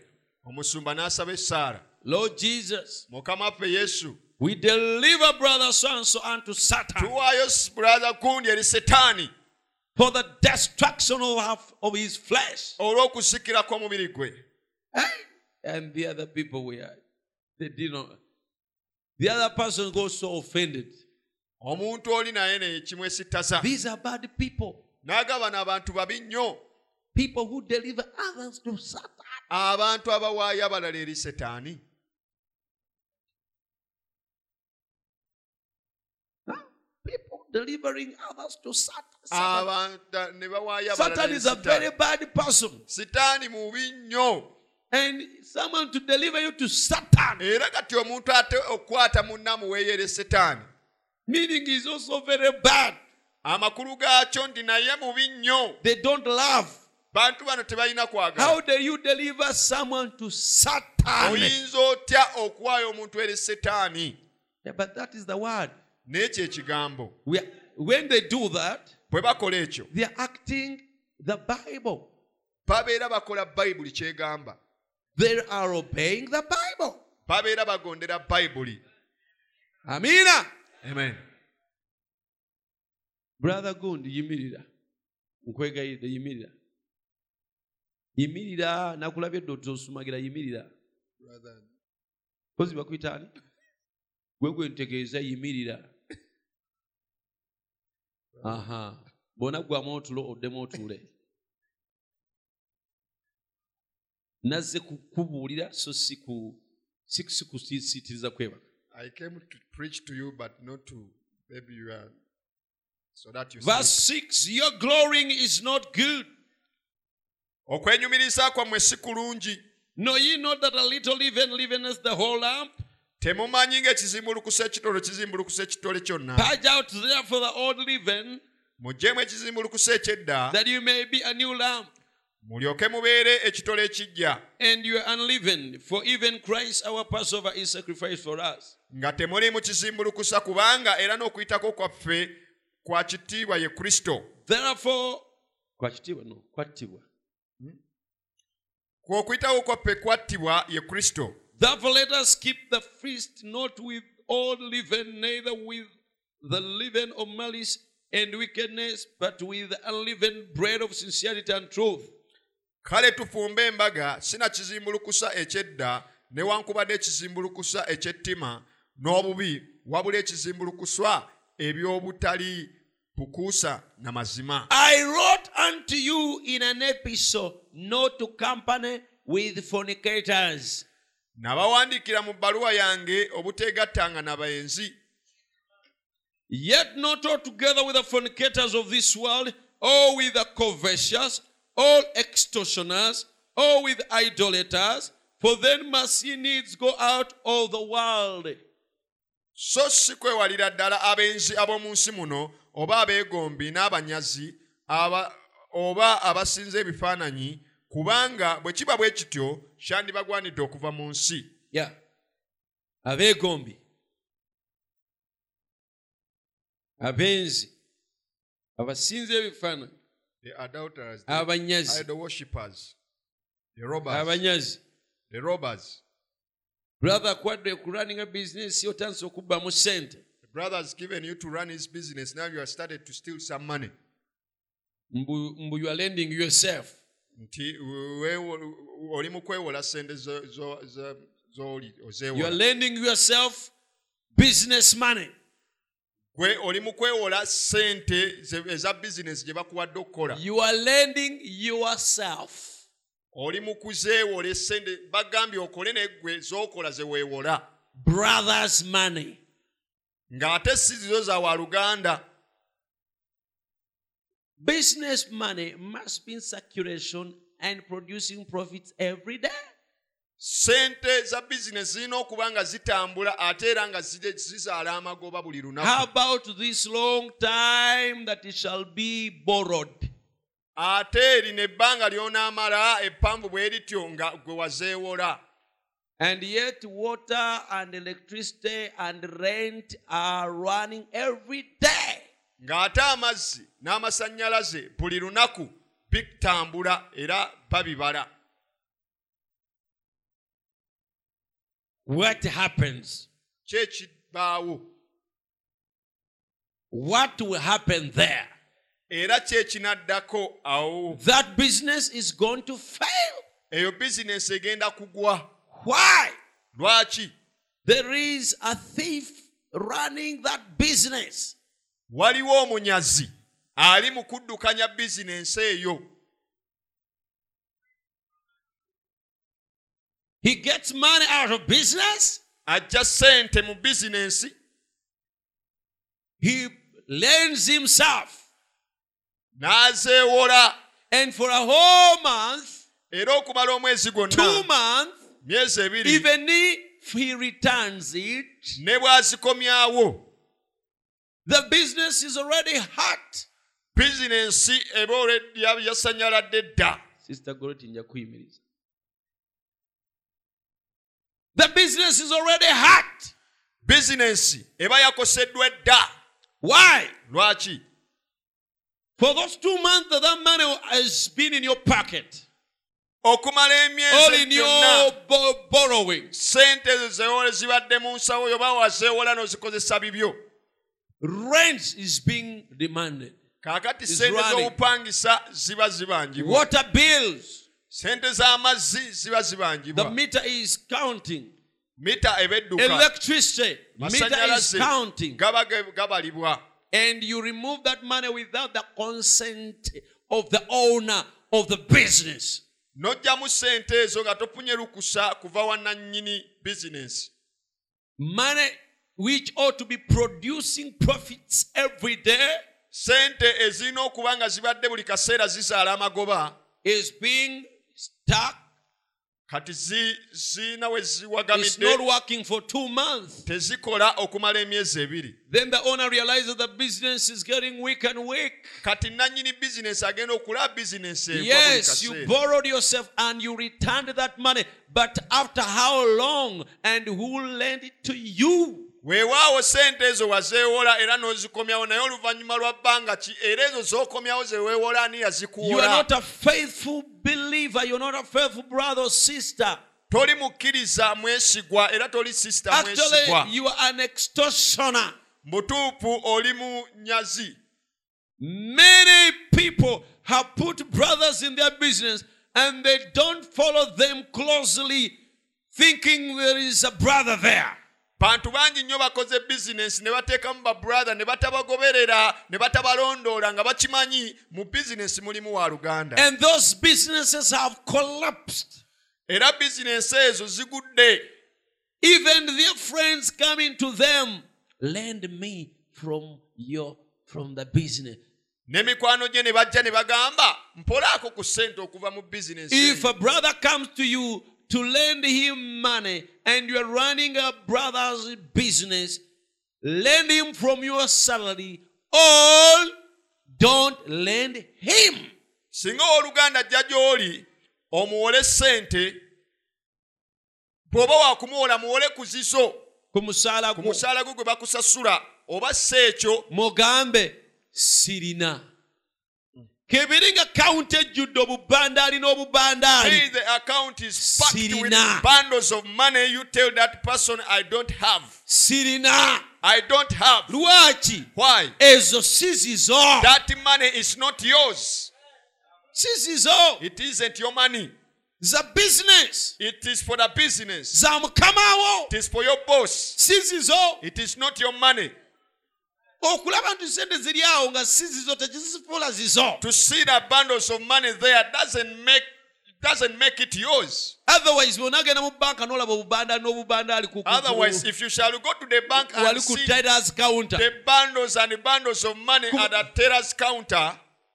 omusumba n'asaba Lord Jesus, mukama waffe yesu we deliver brother so and so unto Satan tuwaayo gundi eri setaani for the destruction of, our, of his flesh. olw'okuzikira kw'omubiri gwe eh? And the other people were, they did not. The other person got so offended. Omuntu oli naye ne kimwesittaza These are bad people. n'agamba bano abantu babi nnyo People who deliver others to Satan. abantu abawaayo abalala eri setaani delivering others to Satan. Satan, is a Setaani. very bad person. And someone to deliver you to Satan, meaning is also very bad. Amakulu gaakyo nti naye mubi nnyo. They don't love. Bantu bano tebalina kwagalaoyinza otya okuwaayo omuntu eri setaani? Naye kye ekigambo bwe bakola ekyo babeera bakola bayibuli kyegamba. Babeera bagondera bayibuli amiina amen Brother Gundi, yimirira. nkwegayiridde yimirira. Yimirira nakulabye ddo tosumagira yimirira. Kozi bakuyitaani? Gwe gwe ntegeeza yimirira. Aha. bona gwamu otulo oddemu otuule. Nazze kukubuulira so si ku si si kusiitiriza kwebaka. I came to preach to you, but not to maybe you are so that you Verse 6 Your glorying is not good. okwenyumiriza kwammwe si kulungi Know ye not that a little leaven leaveneth the whole lump? temumanyi ng'ekizimbulukusa ekitole kizimbulukusa ekitole kyonna Purge out therefore the old leaven, muggyemu ekizimbulukusa eky'edda that you may be a new lump, mulyoke mubeere ekitole ekijja and you are unleavened. For even Christ our Passover is sacrificed for us. nga temuliimu kizimbulukusa kubanga era n'okuyitako kwaffe kwa kitiibwa ye kristo Therefore, kwakitiibwa no kwattibwa. Hmm? kw'okuyitako kwaffe kwattibwa ye kristo Therefore, let us keep the feast not with old leaven, neither with the leaven of malice and wickedness, but with the unleavened bread of sincerity and truth. Kale tufumbe embaga sina kizimbulukusa eky'edda newankubadde ekizimbulukusa eky'ettima n'obubi wabula ekizimbulukuswa eby'obutali bukuusa na mazima I wrote unto you in an epistle not to company with fornicators. nabawandiikira mu bbaluwa yange obuteegattanga na bayenzi Yet not altogether with the fornicators of this world, or with the covetous, or extortioners, or with idolaters, for then must ye needs go out of the world. so si kwewalira ddala abenzi ab'omu nsi muno oba abeegombi n'abanyazi aba, oba abasinza ebifaananyi kubanga bwe kiba bwe kityo kyandibagwanidde okuva mu nsi Yeah. Abeegombi. Abenzi. Abasinza ebifaananyi. The adulterers, the Abanyazi. idol worshippers, the robbers, Abanyazi. the robbers. brother kwadde okulaninga bizinensi otandise okubbamu ssente The brother has given you to run his business. Now you have started to steal some money. mbu mbu you are lending yourself Nti oli mu kwewola sente zo- zo- zo- z'oli You are lending yourself business money. Gwe oli mu kwewola ssente eza bizinesi gye bakuwadde okukola You are lending yourself. oli mu kuzeewola essente bagambye okole naye gwe z'okola ze weewola Brother's money. ng'ate si zizo za waluganda Business money must be in circulation and producing profits every day. Ssente za bizinesi zirina okuba nga zitambula ate era nga zizaala amagoba buli How lunaku about this long time that it shall be borrowed? ate lino ebbanga ly'onaamala eppanvu bwe lityo nga gwe wazeewola And yet, water and electricity and rent are running every day. ng'ate amazzi n'amasannyalaze buli lunaku bitambula era babibala What happens? What will happen there? era ki ekinaddako awo That business is going to fail. eyo bizinesi egenda kugwa Why? There is a thief running that business. waliwo omunyazi ali mu kuddukanya bizinensi eyo He gets money out of business. I ajja ssente mu bizinensi He lends himself. n'azeewola And for a whole month, era okumala omwezi two months, myezi ebiri even if he returns it, ne bw'azikomyawo the business is already hot. bizinensi eba olweddi yasanyaladde dda Sister Goroti nja kuyimiriza. The business is already hot. bizinensi eba yakoseddwa edda Why? lwaki? For those two months that that money has been in your pocket, okumala all emyezi in your bo- borrowings, sente zewola zibadde mu nsawo yoba wazeewola n'ozikozesa bibyo. Rent is being demanded, kaakati Is sente z'obupangisa ziba zibangibwa water bills, sente z'amazzi ziba the meter is counting, mita eba edduka. Electricity, meter is counting, gaba gabalibwa. And you remove that money without the consent of the owner of the business. n'ojjamu sente ezo nga tofunye lukusa kuva bizinensi money which ought to be producing profits every day sente ezirina okuba nga zibadde buli kaseera zizaala amagoba is being stuck. kati zi- zirina we It's not working for two months. okumala emyezi ebiri the owner realizes the business is getting weak and weak. kati nannyini bizinensi agenda okulaba bizinensi Yes, you borrowed yourself and you returned that money, but after how long and who lent it to you? Weewaawo sente ezo wazeewola era n'ozikomyawo naye oluvannyuma lwa bbanga ki era ezo z'okomyawo ze weewola ani You are yazikuwola not a faithful believer, you're not a faithful brother or sister. toli mukkiriza mwesigwa era toli sisita mwesigwa Actually, you are an extortioner. mutuufu oli mu nyazi Many people have put brothers in their business and they don't follow them closely, thinking there is a brother there. Bantu bangi nnyo bakoze bizinensi ne bateekamu babrother ne batabagoberera ne batabalondoola nga bakimanyi mu bizinensi mulimu wa luganda And those businesses have collapsed. era bizinensi ezo zigudde Even their friends coming to them, lend me from your from the business. n'emikwano gye ne bajja ne bagamba mpolaako ku ssente okuva mu bizinensi If a brother comes to you to lend him money and you are running a brother's business, lend him from your salary or don't lend him. singa owooluganda ajja gy'oli omuwole ssente bw'oba wakumuwola muwole ku zizo ku musaala gwo gwe bakusasula oba si ekyo mugambe sirina kebiri nga kawunti ejjudde obubandaali n'obubandaali Hey, the account is packed with Sirina. bundles of money. You tell that person, I don't have. sirina I don't have. lwaki Why? ezo si zizo That money is not yours. si zizo It isn't your money. za business It is for the business. za It is for your boss. si zizo It is not your money. Okulaba nti sente ziri awo nga si zizo tekizifula zizo To see the bundles of money there doesn't make doesn't make it yours. otherwise bwonagenda mu banka nolaba obubanda n'obubanda ali ku- ku- Otherwise, if you shall go to the bank wali and ku see traders counter the bundles and the bundles of money Kum- at the teller's counter,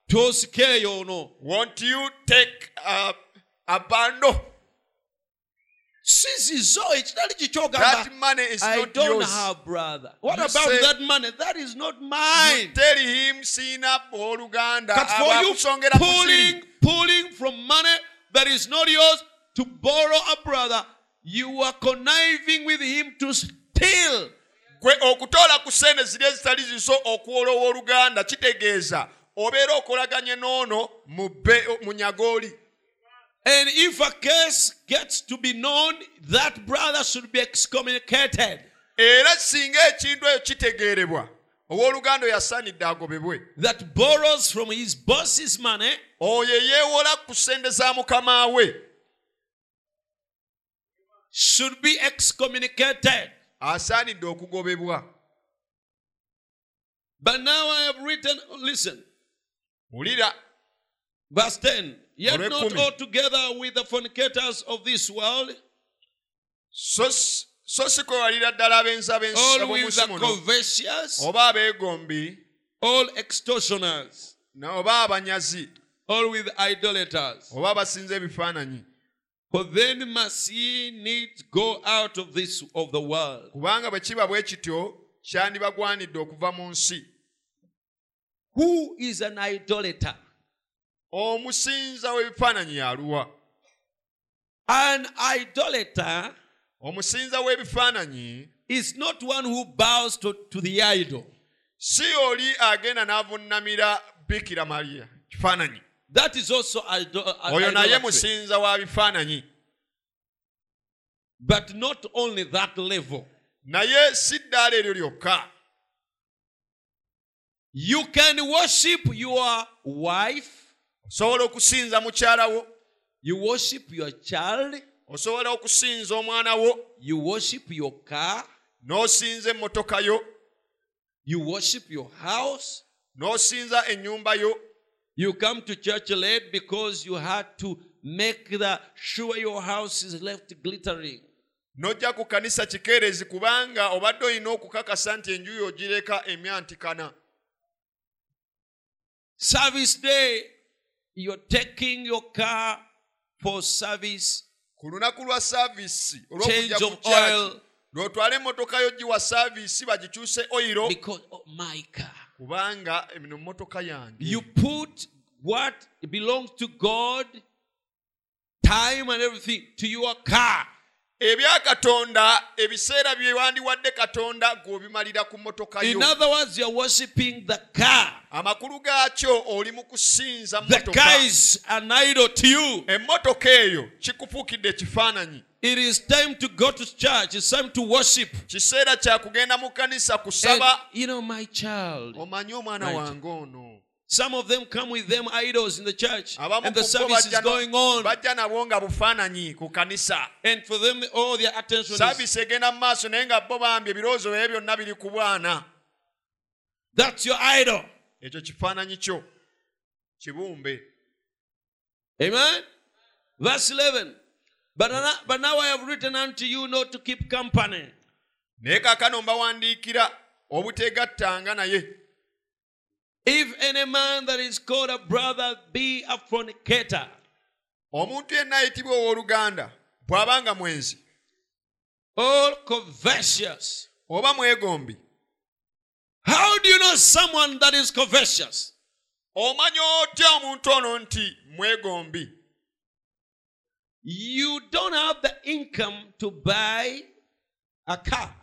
tosikeeyo ono won't you take a, a bundle? Si zizo ekitali That kikyogamba money is i not don't yours. have brother. What You about say- that money? That is not You mine. tell him siina oluganda But for you pulling, pulling from money that is not yours to borrow a brother, you are conniving with him to steal. gwe okutoola ku sente ziri ezitali ziso okuwola owooluganda kitegeeza. Obeera okolaganye n'ono mu bbe munyaga oli And if a case gets to be known, that brother should be excommunicated. era singa ekintu ekyo kitegeerebwa. Owooluganda oyo asaanidde agobebwe. That borrows from his boss's money. Oyo eyeewola ku sente za mukama we. Should be excommunicated. asaanidde okugobebwa. But now I have written, listen, wulira. Verse 10. Yet not altogether with the fornicators of this world, so si so si kwewalira ddala ab'ensi ab'ensi all with ab'omunsi the muno covetous, oba abeegombi all extortioners, oba abanyazi all with idolaters. oba abasinza ebifaananyi For then must ye needs go out of this of the world. kubanga bwe kiba bwe kityo kyandibagwanidde okuva mu nsi Who is an idolater? Omusinza w'ebifaananyi yaluwa An idolater omusinza w'ebifaananyi is not one who bows to, to the idol. si oli agenda n'avunnamira bikira mariya. Kifaananyi. That is also idol- oyo naye musinza wa bifaananyi. But not only that level. naye si ddaala eryo lyokka. You can worship your wife, osobola okusinza mukyala wo? You worship your child, osobola okusinza omwana wo? You worship your car, n'osinza emmotoka yo? You worship your house. n'osinza ennyumba yo? You come to church late because you had to make the sure your house is left glittering. n'ojja ku kanisa kikeerezi kubanga obadde olina okukakasa nti enju yo ogireka emyantikana. Service day, you're taking your car for service. ku lunaku lwa saaviisi Change olw'okujja of ku kyaki lw'otwala emmotoka yo giwa saaviisi bagikyuse oyiro Because my car. kubanga eno mmotoka yange You put what belongs to God, time and everything, to your car. Ebya katonda ebiseera byewandiwadde katonda gw'obimalira ku mmotoka yo In other words, you're worshiping the car. amakulu gaakyo oli mu kusinza emmotoka eyo kikufuukidde ekifaananyi It is time to go to church. It's time to worship. kiseera kyakugenda mu kanisa And, kusaba you know, my child. omanyi omwana wange ono Some of them come with them idols in the church, and the service is going on. bajja nabo nga bufaananyi ku kanisa And for them, all their attention is saaviisi egenda mu maaso naye nga bo bambi ebirowoozo bye byonna biri ku bwana that's your idol. ekyo kifaananyi kyo kibumbe Amen. Verse 11. But, ana- but now I have written unto you not to keep company naye kaakano mbawandiikira obuteegattanga naye if any man that is called a brother be a fornicator, omuntu yenna ayitibwa owooluganda bw'abanga mwenzi or covetous. oba mwegombi How do you know someone that is covetous? omanya otya omuntu ono nti mwegombi You don't have the income to buy a car.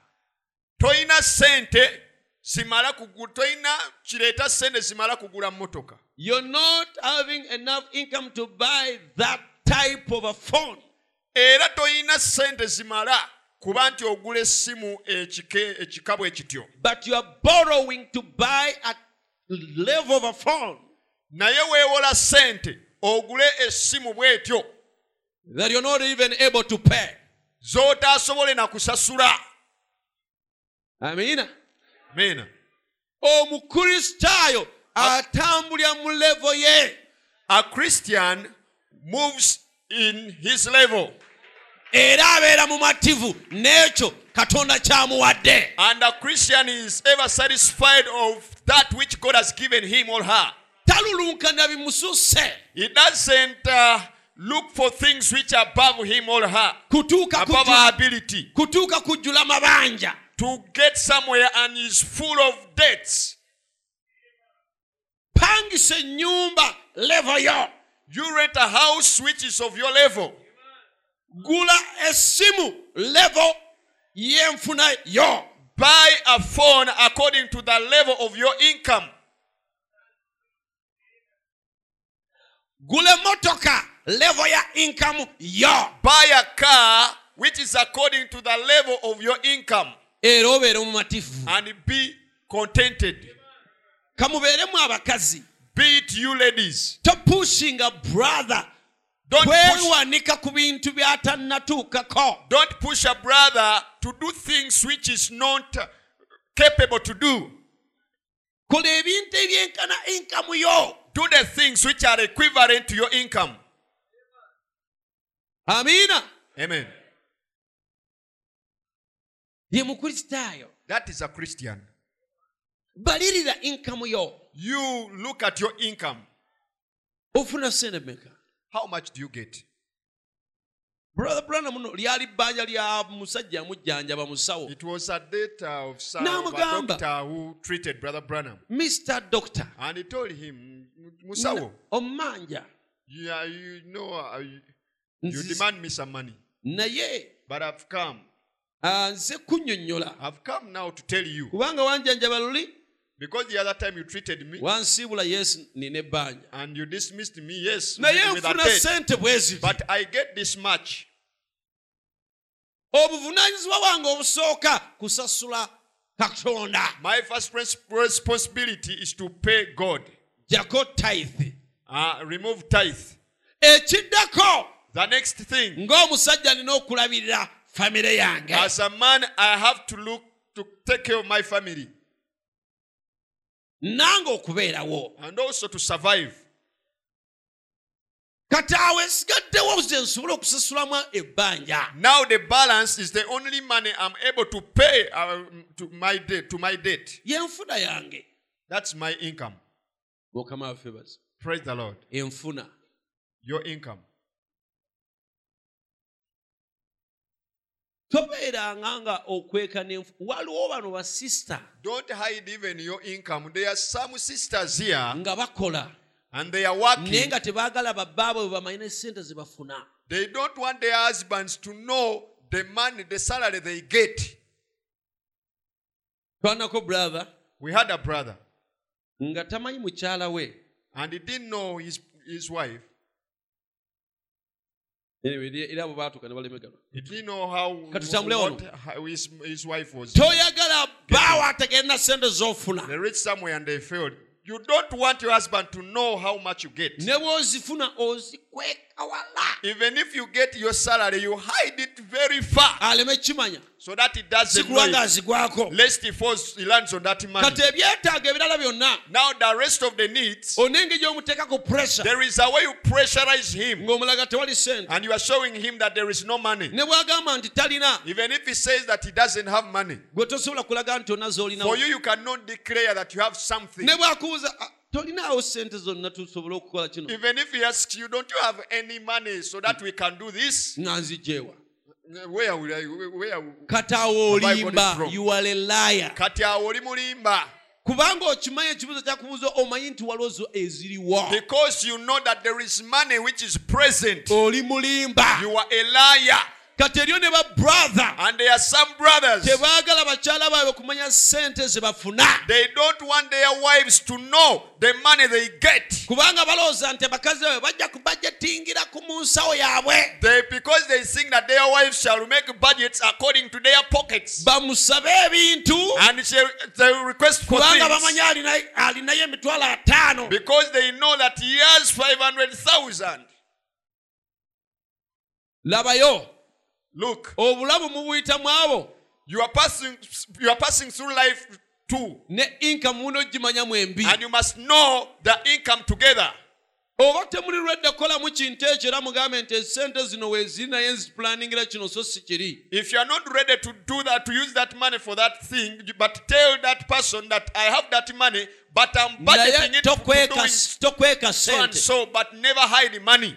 tolina ssente zimala kugula tolina kireeta ssente zimala kugula mmotoka You're not having enough income to buy that type of a phone. era tolina ssente zimala kuba nti ogula essimu ekike- ekika bwe kityo But you are borrowing to buy a level of a phone. naye weewola ssente ogule essimu bw'etyo that you're not even able to pay. z'otaasobole na kusasula amiina Amen. Omukristaayo atambulira mu levo ye. A christian moves in his level. Era abeera mumativu n'ekyo katonda kyamuwadde. And a christian is ever satisfied of that which god has given him or her. Talulunkana bimususse. He doesn't uh, look for things which are above him or her. Kutuuka above our ability. kutuuka kujjula mabanja to get somewhere and is full of debts. Pangisa ennyumba levo yo you rent a house which is of your level. Gula essimu levo y'enfuna yo. Buy a phone according to the level of your income. Gula emmotoka levo ya inkamu yo. Buy a car which is according to the level of your income era obeere mumativu and be contented. Kamubeeremu abakazi. Be it you ladies. Topushinga brother. Don't push, kwewanika ku bintu by'atannatuukako. Don't push a brother to do things which is not capable to do. Kola ebintu ebyenkana inkamu yo. Do the things which are equivalent to your income. Amiina amen ye mukristaayo. That is a christian. Balirira inkamu yo. You look at your income. Ofuna sente meka how much do you get? Brother branham muno lyali bbanja lya musajja yamujjanjaba musawo. It was a data of some N'amugamba. who treated brother branham. Mr doctor. And he told him musawo omanja. yeah, you know uh, you, you demand me some money. Naye but i've come nze kunnyonnyola. I've come now to tell you. Kubanga wanjanjaba luli? Because the other time you treated me. Wansiibula yesu nina ebbanja and you dismissed me yes naye nfuna sente bwe but i get this much. Obuvunaanyizibwa bwange obusooka kusasula katonda. My first responsibility is to pay god. Jako tithe. Uh, remove tithe. Ekiddako the next thing. ng'omusajja nina okulabirira famire yange as a man i have to look to take care of my family. Nange okubeerawo and also to survive. Kati awo esigaddewo ze nsobole okusasulamu ebbanja now the balance is the only money i'm able to pay uh, to my debt to my debt. Yenfuna yange. That's my income. Mukama waffe bazi. Praise the lord. Enfuna your income tobeeranga nga okweka n'enfu waliwo bano basista don't hide even your income. There are some sisters here. Nga bakola. And they are naye nga tebaagala babbaabwe bwe bamanyina sente ze bafuna. They don't want their husbands to know the money the salary they get. Twanako brother. We had a brother. Nga tamanyi mukyala we. And he didn't know his, his wife era- abo baatuuka ne balemegana he didn't know how, Katutambule what, wano. how his, his wife was toyagala bbaawo ategeerina sente z'ofuna. they reached somewhere and they failed. You don't want your husband to know how much you get. Ne bw'ozifuna ozikweka wala. Even if you get your salary you hide it very far so that it doesn't know sikulwanga it, azigwako lest he falls he lands on that money kati ebyetaago ebirala byonna now the rest of the needs onenge gy'omuteekako pressure. there is a way you pressurize him. Ng'omulaga tewali sente. And you are showing him that there is no money. Ne bw'agamba nti talina even if he says that he doesn't have money. gwe tosobola kulaga nti ona for you you cannot declare that you have something. Ne bw'akubuuza "Ah, tolinaawo sente zonna tusobole okukola kino? Even if he asks you don't you have any money so that we can do this? Nga Eh, where will I, eh, where, where kati awo Have I got it olimba you are a liar. Kati awo oli mulimba kubanga okimanyi ekibuuzo kyakubuuza omanyi nti waliwo eziriwo because you know that there is money which is present. Oli mulimba you are a liar kati eriyo ne ba brother. And there are some brothers. Tebaagala bakyala baabwe kumanya sente ze bafuna. They don't want their wives to know the money they get. Kubanga balowooza nti abakazi baabwe bajja kubajetingira ku mu nsawo yaabwe. They because they think that their wives shall make budgets according to their pockets. Bamusabe ebintu. And they request for kubanga alina- alinayo emitwalo ataano. Because they know that he has 500,000 labayo Look, obulamu mubuyitamu abo you are passing you are passing through life too. ne income And you must know the income together. oba temuli lwedde kukolamu kintu ekyo era mugambe nti esente zino weeziri naye nzipulaningira kino so si kiri If you are not ready to do that, to use that money for that thing, but tell that person that I have that money, but I'm budgeting it tokweka doing so and sente so, but never hide money.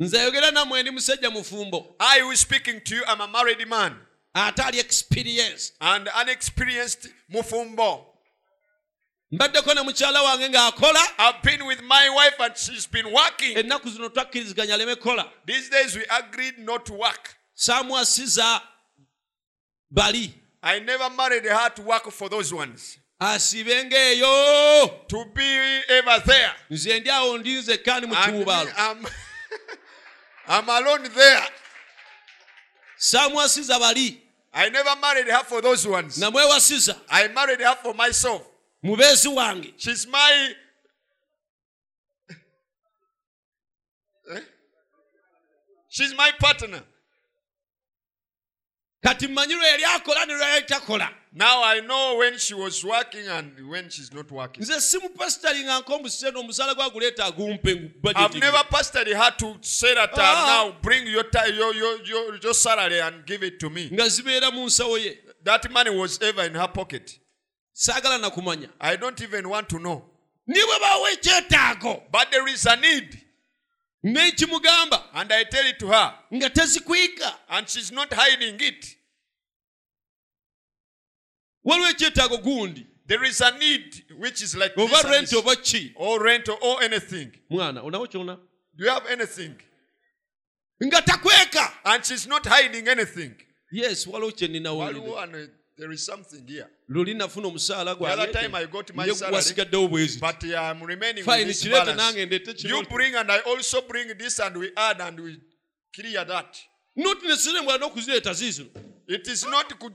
Nze nammwe ndi musajja mufumbo I who is speaking to you, I'm a married man ate ali experienced and unexperienced mufumbo. mbaddeko ne mukyala wange ng'akola I've been with my wife and she's been working. ennaku zino twakkiriziganya aleme kola These days we agreed not to work. saamwasiza bali I never married her to work for those ones. asibengaeyo To be ever there. nze ndi awo ndinze kandi mu And me, kiwubaalo I'm, alone there. saamwasiza bali I never married her for those ones. namwewasiza I married her for myself. mubeezi wange She's my. Eh? She's my partner. kati mmanyi lwe yali akola ne lwe yali takola Now I know when she was working and when she's not working. nze si mupasitali nga nkombuseno omusaala gwaguleeta agumpe I've never pastored her to say that uh, Ah. now bring your, ti- your, your, your, your salary and give it to me. nga zibeera mu nsawo ye That money was ever in her pocket. saagala na kumanya I don't even want to know. ne bwe bawa ekyetaago But there is a need. n'ekimugamba And I tell it to her. nga tezikwika And she's not hiding it. Waliwo ekyetaago gundi There is a need which is like oba this and renti this. oba ki or rent or anything. mwana onawo kyona Do you have anything? nga takweka And she's not hiding anything. yes waliwo kye Waliwo wano, There is something here. luli nafuna omusaala The other time I got my salary, bwezi but uh, I'm remaining with this kireete balance. nange ndeete kino You bring and I also bring this and we add and we clear that. noti nesirembwa n'okuzireeta ziizino It is not good,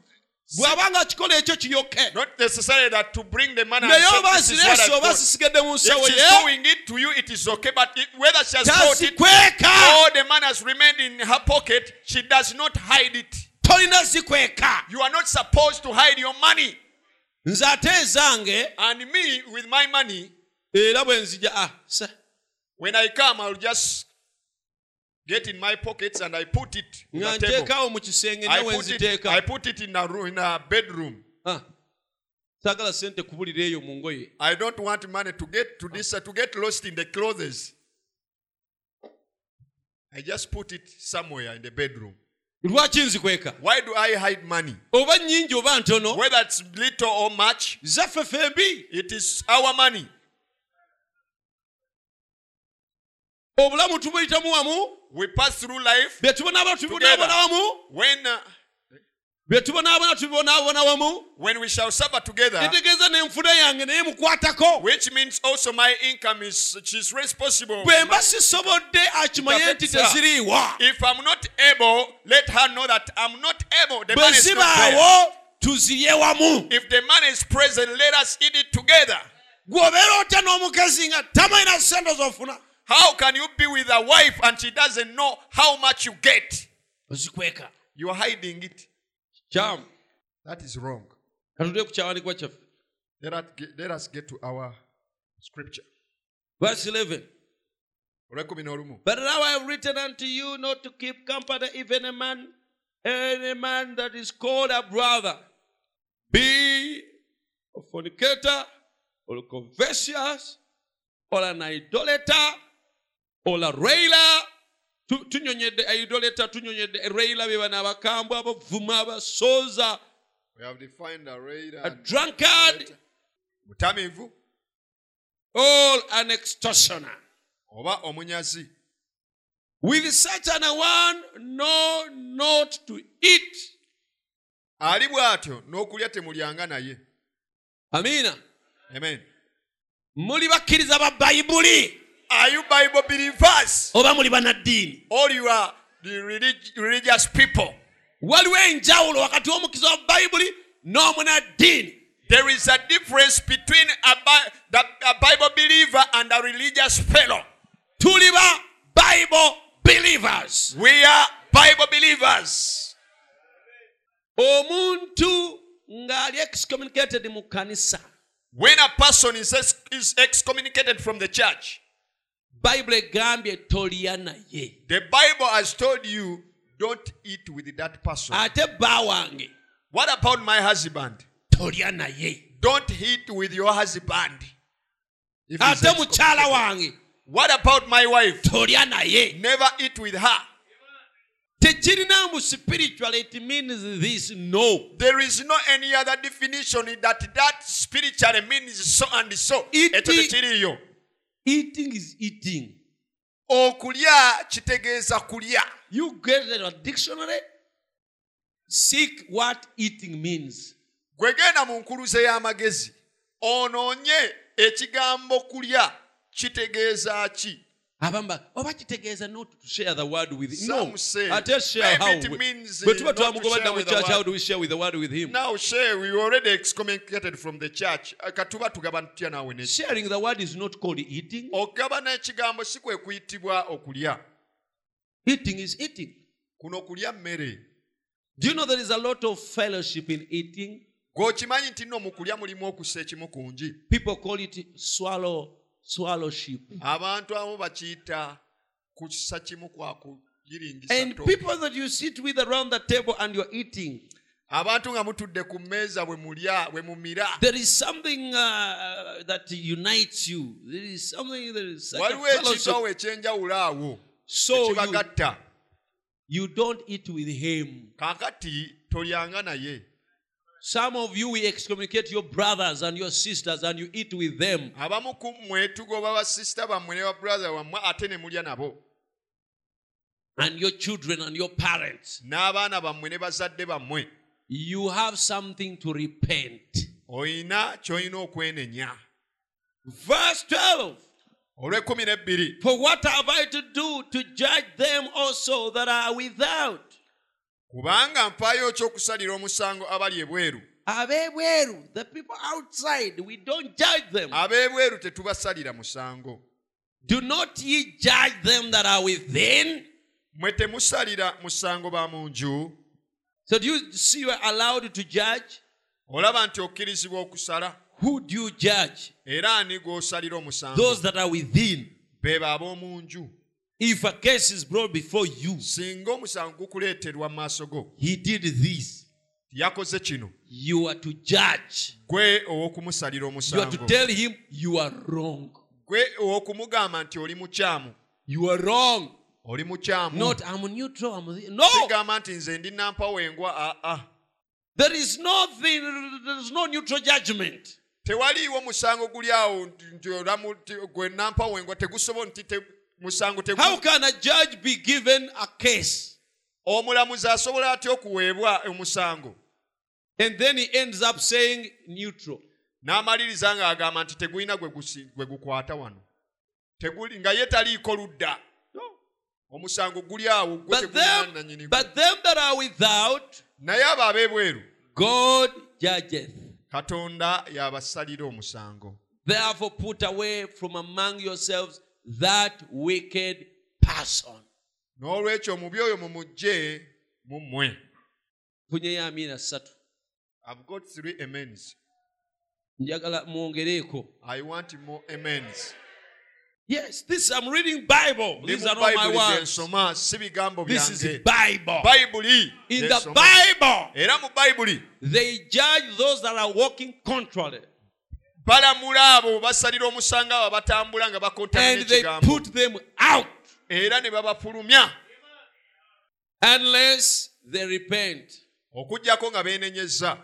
bw'abanga akikola ekyo kiyoke not necessary that to bring the money and naye oba this zireese I oba got. mu nsawo ye it to you, it is okay. But whether she has it or the money has remained in her pocket, she does not hide it. tolina zikweka You are not supposed to hide your money. nze ate ezange And me, with my money, era bwe nzija ah, when I come, I'll just get in my pockets and I put it nga nteekaawo mu kisenge I put, it, nziteeka I put it in a, room, in a bedroom. Ah, saagala sente kubulira eyo mu ngoye I don't want money to get to this, uh, to get lost in the clothes. I just put it somewhere in the bedroom. lwaki nzikweka Why do I hide money? oba nyingi oba ntono Whether it's little or much, zaffe fembi it is our money. Obulamu tubuyitamu wamu? We pass through life bye tubonaabona tubibonaabona wamu? When, uh, bye tubonaabona tubibonaabona wamu? when we shall suffer together, kitegeeza n'enfuna yange naye mukwatako. which means also my income is she's responsible. bwe mba sisobodde akimanye nti teziriiwa. If I'm not able, let her know that I'm not able. The bwe money is not there. zibaawo tuzirye wamu. If the man is present, let us eat it together. gweobeera otya n'omukazi nga tamanyi sente zofuna How can you be with a wife and she doesn't know how much you get? ozikweka You are hiding it. kyamu That is wrong. katudde ku kyawandiikibwa kyaffe Let us get, let us get to our scripture. verse 11 But now I have written unto you not to keep company even a man, any man that is called a brother, be a fornicator, or a covetous, or an idolater, or a tunyonyedde aidoleta tunyonyedde railer be bano abakambwe abavuma abasooza We have defined a raider a and drunkard. mutamivu. All an extortioner. Oba omunyazi. with such an one no not to eat. Ali bw'atyo n'okulya temulyanga naye. amina. Amen. muli bakkiriza ba bayibuli Are you Bible believers? oba muli bannaddiini Or you are the relig- religious people? waliwo enjawulo wakati w'omukiza wa bayibuli n'omunaddiini There is a difference between a, the, a Bible believer and a religious fellow. tuli ba bible believers. we are bible believers omuntu ng'ali excommunicated mu kanisa when a person is, is excommunicated from the church bayibuli egambye tolya naye the bible has told you don't eat with that person. Ate bba wange what about my husband? Tolya naye don't eat with your husband. Ate mukyala wange. What about my wife? Tolya naye never eat with her. Tekirina mu spiritual it means this no. There is no any other definition that that spiritually means so and so. It ekyo is- tekiriyo eating is eating. Okulya kitegeeza kulya. You get a dictionary? Seek what eating means. Gwe genda mu nkuluze y'amagezi onoonye ekigambo kulya kitegeeza ki abamba oba kitegeeza not to share the word with him. No. say, ate share how it means, bwe uh, tuba not to mu church how do we share with the word with him? Now share we already excommunicated from the church. Katuba tugaba tutya naawe ne. Sharing the word is not called eating. Si kwe kuyitibwa okulya. Eating is eating. Kuno kulya mmere. Do you know there is a lot of fellowship in eating? Nti nno mu kulya mulimu okussa ekimu ku ngi people call it swallow swallowship. Abantu abamu bakiyita kussa kimu kwa kugiringisa and people that you sit with around the table and you're eating abantu nga mutudde ku mmeeza bwe mulya bwe mumira. there is something uh, that unites you. There is something that is such a waliwo awo ekyenjawulo awo so you, ekibagatta you don't eat with him. Kaakati tolyanga naye Some of you we excommunicate your brothers and your sisters and you eat with them. abamu ku mmwe tugoba basisita bammwe ne babrother bammwe ate ne mulya nabo And your children and your parents. n'abaana bammwe ne bazadde bammwe You have something to repent. olina ky'olina okwenenya Verse 12 olw'ekkumi n'ebbiri For what have I to do to judge them also that are without? Kubanga mpaayo ky'okusalira omusango abali ebweru Abebweru, the people outside, we don't judge them. ab'ebweru tetubasalira musango Do not ye judge them that are within? mmwe temusalira musango ba mu nju So do you see you are allowed to judge? olaba nti okkirizibwa okusala Who do you judge? era ani gw'osalira omusango Those that are within. beebo ab'omu nju If a case is brought before you, singa omusango gukuleeterwa mu maaso go he did this. yakoze kino You are to judge. gwe ow'okumusalira You are to tell him you are wrong. gwe ow'okumugamba nti oli mukyamu You are wrong. oli mukyamu Not I'm neutral. I'm the-" no. sigamba nti nze ndi nampawengwa aa There is nothing. There is no neutral judgment. tewaliiwo musango guli awo nti- nti olamu- ti- gwe nampawengwa tegusobola nti musango How can a judge be given a case? Omulamuzi asobola atya okuweebwa omusango? And then he ends up saying neutral? n'amaliriza ng'agamba nti tegulina gwe gukwata wano. Teguli- nga ye taliiko ludda. Omusango guli awo but them that are without, naye abo ab'ebweru God judgeth. katonda y'abasalira omusango. Therefore, put away from among yourselves that wicked person. omubi oyo mumugje Mpunyeyo amiina ssatu. I've got three amens. njagala mwongereeko I want more amens. yes this i'm reading bible. These are not my words. si bigambo this is bible. Bayibuli in the bible. Era mu bayibuli. They judge those that are walking contrary balamula abo basalira omusango abo batambula nga bakontana and they put them out. Era ne babafulumya. Unless they repent. Okuggyako nga beenenyezza.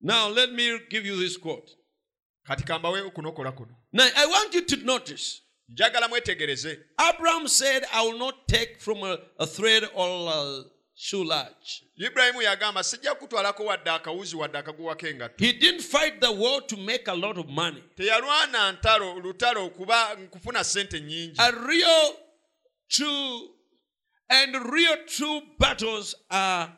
Now let me give you this quote. Kati kambawe kunokola kuno. Now i want you to notice. Njagala mwetegereze. Abraham said i will not take from a, a thread or a shoe latch ibulayimu yagamba sijja kutwalako wadde akawuzi wadde akaguwako engatto he didn't fight the war to make a lot of money. Teyalwana ntalo lutalo okuba nkufuna sente nnyingi. A real true and real true battles are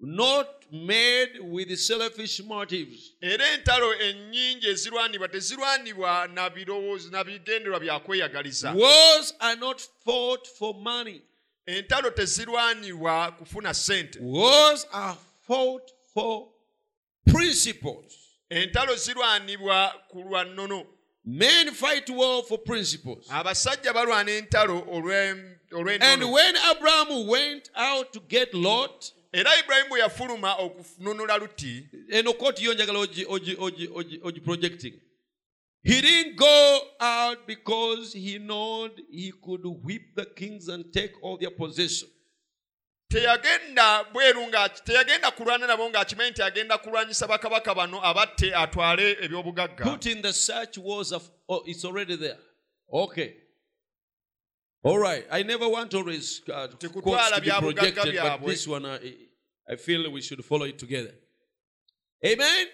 not made with selfish motives. era entalo ennyingi ezirwanibwa tezirwanibwa na birowoozo na bigendererwa bya kweyagaliza. Wars are not fought for money. Entalo tezirwanirwa kufuna ssente Wars are fought for principles. entalo zirwanibwa ku lwa nnono Men fight war for principles. abasajja balwana entalo And when Abraham went out to get Lot, era ibulayimu bwe yafuluma okununula luti eno koti yo njagala ogi- He didn't go out because he knowed he could whip the kings and take all their possession. teyagenda bweru teyagenda kulwana nabo ng'akimanyi nti agenda kulwanyisa bakabaka bano abatte atwale ebyobugagga Put in the search was of, oh, it's already there. Okay. All right. I never want to always uh, quotes to be projected, but this one I, I feel we should follow it together. Amen.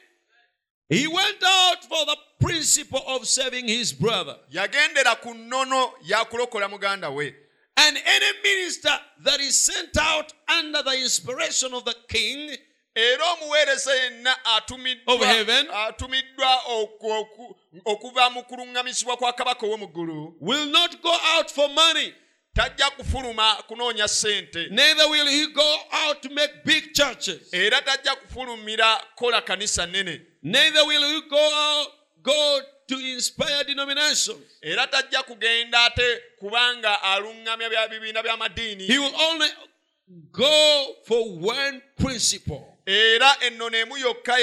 He went out for the principle of serving his brother. yagendera ku nnono yakulokola muganda we And any minister that is sent out under the inspiration of the king era omuweereza yenna Of heaven. atumiddwa oku- oku- okuva mu kuluŋŋamizibwa kwa kabaka ow'omu will not go out for money. Tajja kufuluma kunoonya ssente Neither will he go out to make big churches. era tajja kufulumira kola kanisa nnene Neither will he go out, go to inspire denominations. era tajja kugenda ate kubanga aluŋŋamya bya bibiina by'amadiini He will only go for one principle. era ennono emu yokka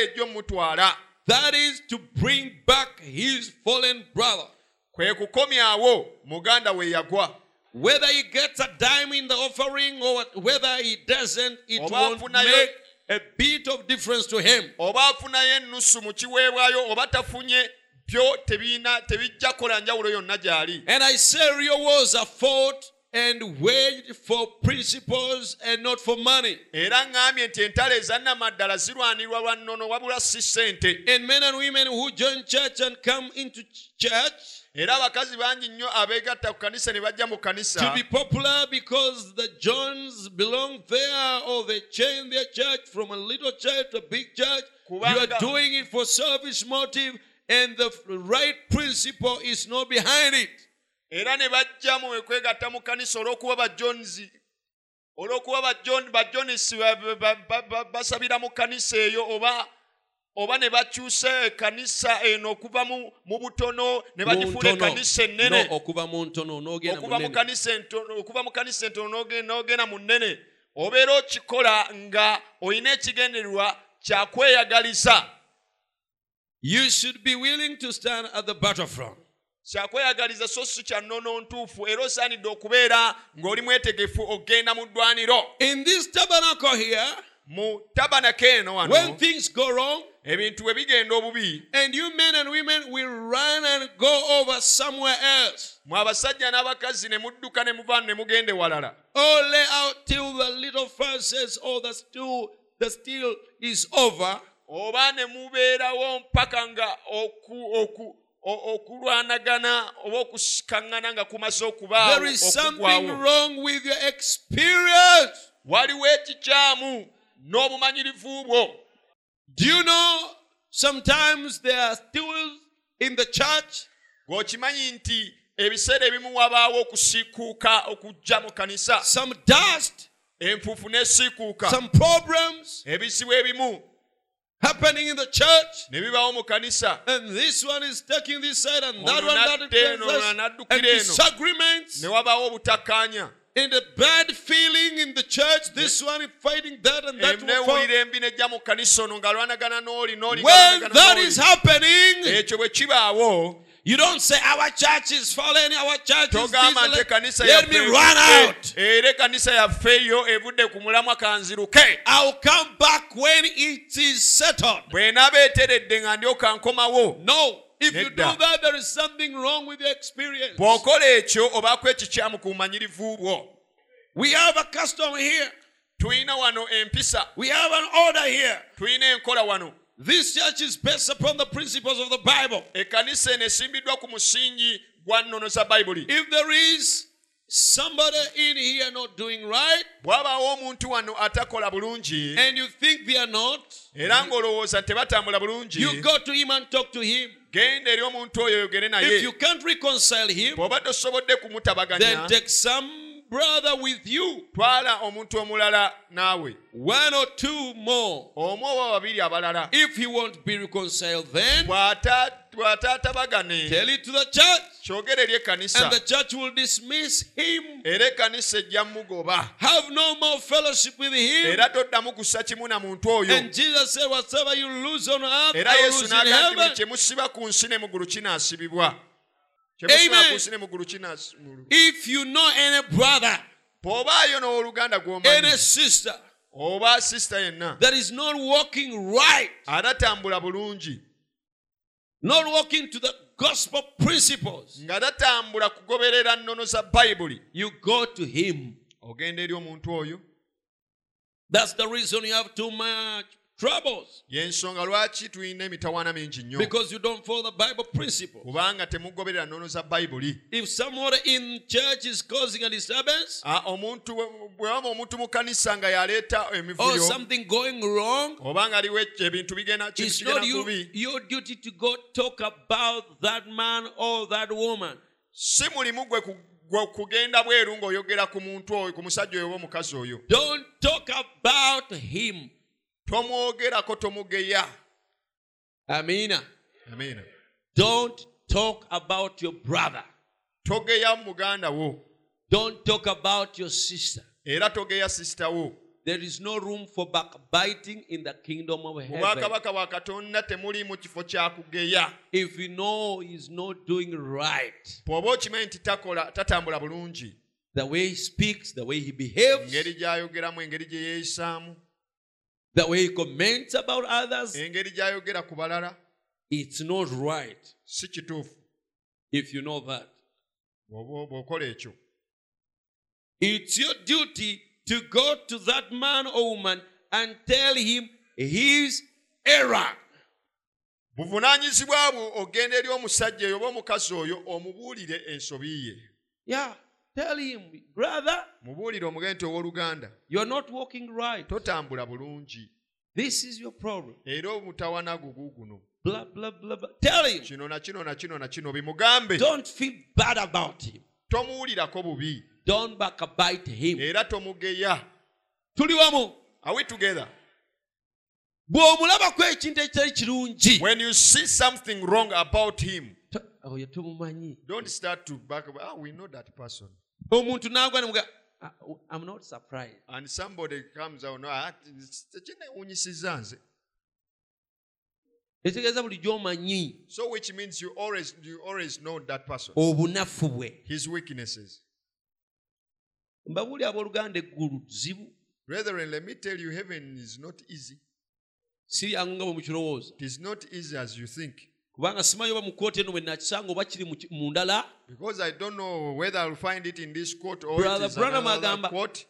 That is to bring back his fallen brother. kwe kukomyawo muganda we yagwa Whether he gets a dime in the offering or whether he doesn't, it won't make a bit of difference to him. oba afunayo ennusu mu kiweebwayo oba tafunye byo tebiina tebijja kola njawulo yonna gy'ali And I say real wars are fought and waged for principles and not for money. era ŋŋambye nti entalo ezannamaddala zirwanirwa lwa nnono wabula si ssente And men and women who join church and come into church era abakazi bangi nnyo abeegatta ku kanisa ne bajja mu to kanisa be popular because the Jones belong there or they change their church from a little church to a big church. You are doing it for selfish motive and the right principle is not behind it. era ne bajjamu kwegatta mu kanisa olw'okuba bajonzi olw'okuba bajon- bajonisi ba- ba- ba- ba- basabira mu kanisa eyo oba oba ne bakyusa ekanisa eno okuva mu butono ne bagifuula ekanisa ennene. Okuva mu kanisa entono n'ogenda mu nnene obeera okikola nga olina ekigendererwa kyakweyagaliza You should be willing to stand at the battlefront. kyakweyagaliza so si kya nnono ntuufu era osaanidde okubeera ng'oli mwetegefu okgenda mu ddwaniro. In this tabernacle here, mu tabanako eno when wano things go wrong, ebintu bwe bigenda obubi. And you men and women will run and go over somewhere else, mwe abasajja n'abakazi ne mudduka ne muvaano ne mugenda ewalala or oh, lay out till the little fire says, "Oh, the still, the still is over." oba ne mubeerawo mpaka nga oku- oku- okulwanagana oba okusikaŋŋana nga kumaze okubaawo There is something wrong with your experience. waliwo ekikyamu n'obumanyirivu bwo Do you know sometimes there are still in the church? Ng'okimanyi nti ebiseera ebimu wabaawo okusiikuuka okujja mu kanisa. Some dust, enfuufu n'esiikuuka some problems ebizibu ebimu happening in the church? ne bibaawo mu kanisa. And this one is taking this side and that Ono one that nadda is eno, this, ono and eno. disagreements ne wabaawo obutakkaanya and a bad feeling in the church. This one is fighting that and that one. neewulira embi nejja mu kanisa ono ng'alwanagana n'oli n'oli When that happening, bwe kibaawo you don't say our church is falling, our church is this. Let, let me run eh, out. Eh, era ekanisa yaffe eyo evudde ku mulamwa kanziruke I'll come back when it is settled. bwe naaba eteredde nga ndyoka nkomawo No. If you do that, there is something wrong with your experience. bw'okola ekyo obaako ekikyamu ku bumanyirivu bwo We have a custom here. tulina wano empisa We have an order here. tulina enkola wano This church is based upon the principles of the Bible. ekkanisa eno esimbiddwa ku musingi gwa nnono za bayibuli If there is somebody in here not doing right, bw'abaawo omuntu wano atakola bulungi and you think they are not, era ng'olowooza tebatambula bulungi you go to him and talk to him. genda eri omuntu oyo oyogere If naye you can't reconcile him, then kumutabaganya take some brother with you, twala omuntu omulala naawe one or two more. omu oba babiri abalala If he won't be reconciled, then Bw'ata- twate atabagane kyogere eri ekkanisa. Era ekkanisa ejja mugoba era toddamu kussa kimu na muntu oyo. Era yesu n'agaa nti kye musiba ku nsi ne muggulu kinaasibibwa. If you know any brother, bw'obaayo n'owooluganda gw'omanyi. oba sisita yenna. that is not walking right atatambula bulungi. Not walking to the gospel principles, nga tatambula kugoberera nnono za bayibuli you go to him. ogenda eri omuntu oyo. That's the reason you have too much troubles y'ensonga lwaki tulina emitawaana mingi nnyo because you don't follow the Bible principles. kubanga temugoberera nnono za bayibuli If someone in church is causing a disturbance Ah, omuntu bwe waba omuntu mu kanisa nga yaleeta or emivuyo something going wrong, oba nga aliwo ekyo ebintu bigenda it's not you, your duty to go talk about that man or that woman. si mulimu gwe ku- gwe kugenda bweru ng'oyogera ku muntu oyo ku musajja oyo oba omukazi oyo Don't talk about him. Tomwogerako tomugeya Amina. amiina Don't talk about your brother. togeya muganda wo Don't talk about your sister. era togeya sisita wo There is no room for backbiting in the kingdom of heaven. bwakabaka bwa katonda temuli mu kifo kya kugeya If you know he's not doing right, bw'oba okimanyi nti takola tatambula bulungi the way he speaks, the way he behaves, engeri gy'ayogeramu engeri gye yeeyisaamu the way he comments about others, engeri gy'ayogera ku balala it's not right. si kituufu. If you know that. bw'okola ekyo. It's your duty to go to that man or woman and tell him his error. buvunaanyizibwa bwo ogenda eri omusajja oyo oba omukazi oyo omubuulire ensobi ye. Yeah, tell him, brother, mubuulire omugende nti owooluganda you're not walking right. totambula bulungi This is your problem. era omutawana gugu guno Blah, blah, blah, blah. Tell him. kino na kino na kino na kino bimugambe Don't feel bad about him. tomuwulirako bubi Don't backbite him. era tomugeya Tuli wamu. are we together bw'omulabako ekintu ekitali kirungi when you see something wrong about him To- oyo tumumanyi don't start to back ah we know that person omuntu n'agwa nemuga i'm not surprised. And somebody comes out no tekinewunyisiza nze etegeeza buli gy'omanyi. So which means you always you always know that person. Obunafu bwe. His weaknesses. Mbabuuli abooluganda eggulu zibu. Brethren let me tell you heaven is not easy. Siryangu nga bwe mukirowooza it is not easy as you think kubanga simanyi oba mu kooti eno bwe nakisanga oba kiri mu ndala. Because i don't know whether i'll find it in this court or Brother Branham another agamba- court.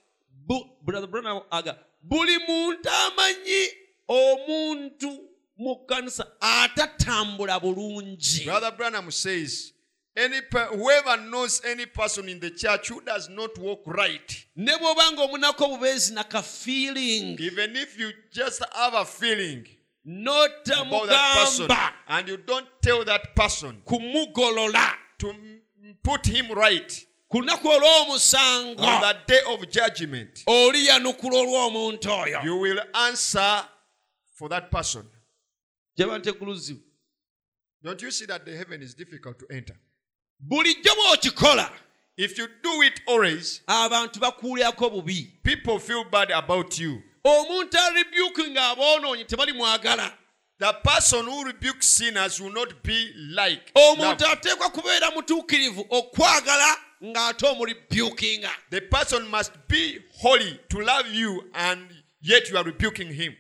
Bu- brother Branham aga buli muntu amanyi omuntu mu kkanisa atatambula bulungi. Brother branham says any whoever knows any person in the church who does not walk right ne bw'oba ng'omunako obubeezi naka even if you just have a feeling about that person and you don't tell that person kumugolola. to put him right. Ku lunaku olw'omusango. On the day of judgment oli yanukula olw'omuntu oyo. you will answer for that person. Don't you see that the heaven is difficult to enter? Bulijjo bw'okikola if you do it always abantu bakuulyako bubi. people feel bad about you. Omuntu aribyuki ng'aboonoonyi tebali mwagala the person who rebukes sinners will not be like omuntu ateekwa kubeera mutuukirivu okwagala ng'ate omuribyukinga the person must be holy to love you and yet you are rebuking him.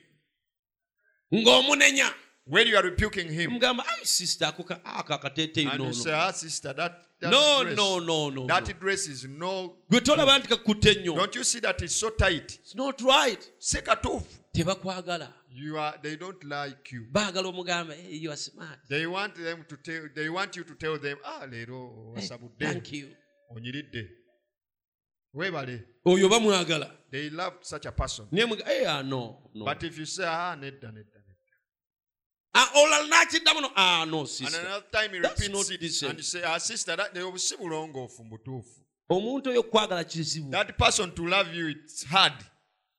Ng'omunenya. When you are rebuking him. Mugamba ai sisita ako ka- ako akateeteeyi and you say nono ah sister that, that no dress, no no no that no. dress is no gwe tolaba nti kakutte nnyo. Don't you see that it's so tight? It's not right. Si katuufu tebakwagala you are they don't like you. Baagala omugamba hey, you are smart. They want them to tell they want you to tell them ah leero Hey, wasabudde. thank you. Onyiridde. Weebale. Oyo bamwagala they love such a person. Naye muga hey, ah, no, no. but if you say ah nedda nedda nedda. Ah, olala nakiddamu no. Ah, no and sister. another time he That's repeats not it decent. and you say ah sister that they si bulongoofu mu butuufu omuntu oyo okwagala kizibu. That person to love you, it's hard.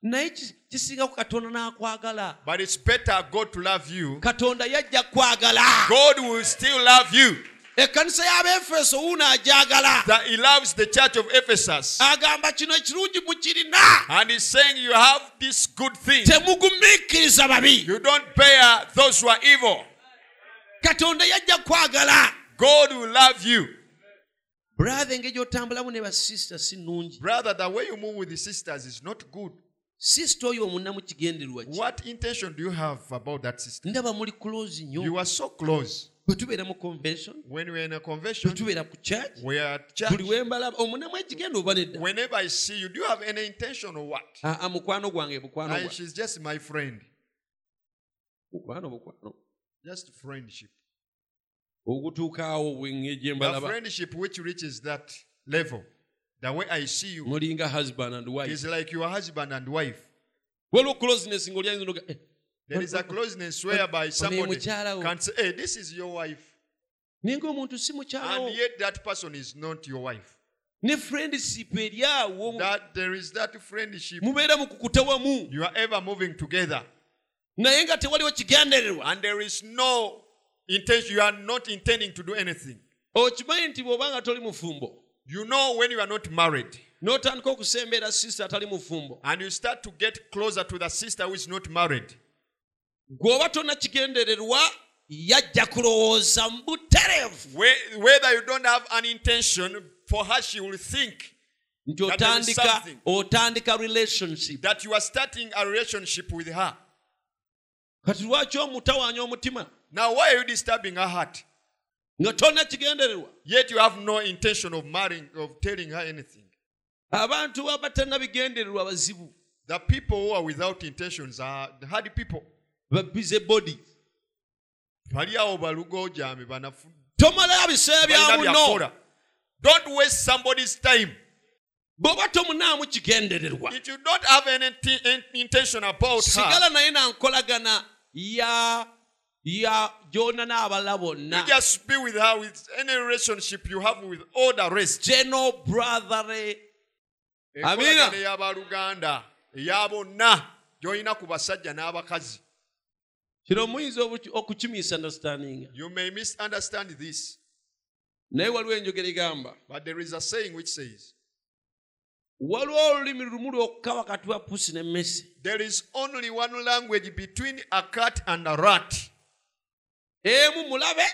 Naye ki- kisingaku katonda n'akwagala But it's better God to love you. katonda yajja kwagala God will still love you. ekkanisa y'abeefeso wuuno agyagala That He loves the church of Ephesus. agamba kino ekirungi mukirina And He's saying you have this good thing. temugumiikiriza babi You don't bear those who are evil. katonda yajja kwagala God will love you. brother engeri gy'otambulamu ne basisita si nnungi Brother, the way you move with the sisters is not good. Sisita oyo omunnamukigenderwa What intention do you have about that sister? ndaba muli close nnyo You are so close. bwetubeera mu convention When we're in a convention, tubeera ku church we are at church. buli mbalaba omunnamu ekigenda oba nedda Whenever I see you, do you have any intention or what? aa mukwano gwange And bwa she's just my friend. bukwano bukwano Just friendship. ogutuukaawo bwenge gye mbalaba friendship which reaches that level. The way I see you mulinga husband and wife is like your husband and wife. waliwo closeness ng'olyanza noga eh, There is a closeness whereby somebody can say, hey, this is your wife. naye ng'omuntu si mukyalawo And yet that person is not your wife. ne friendship eryawo That there is that friendship. mubeera mukukuta wamu You are ever moving together. naye nga tewaliwo kigendererwa And there is no intention. You are not intending to do anything. okimanyi nti bw'obanga toli mufumbo You know when you are not married. n'otandika okusembeera sisita atali mufumbo And you start to get closer to the sister who is not married. gw'oba tonakigendererwa yajja kulowooza mu butereevu Whether you don't have an intention, for her she will think nti That there is otandika otandika relationship that you are starting a relationship with her. kati lwaki omutawaanya omutima Now, why are you disturbing her heart? Nga tonakigendererwa Yet you have no intention of marrying, of telling her anything. abantu abatannabigendererwa bazibu The people who are without intentions are hard people. babize body Bali awo balugojame banafu- tomalayo biseera bya balina muno byakola. Don't waste somebody's time. bw'oba tomunaamu kigendererwa If you don't have any ti- intention about her, sigala naye nankolagana ya gyona n'abalala you bonna just be with her with any relationship you have with all the rest. geno brotherly Amina. ey'abaluganda eya bonna gy'olina ku basajja n'abakazi kino muyinza okukimisunderstandinga you may misunderstand this. Naye waliwo enjogera egamba. But there is a saying which says waliwo olulimi lumu lwokka wakati wa pusi n'emmesi there is only one language between a cat and a rat emu mulabe.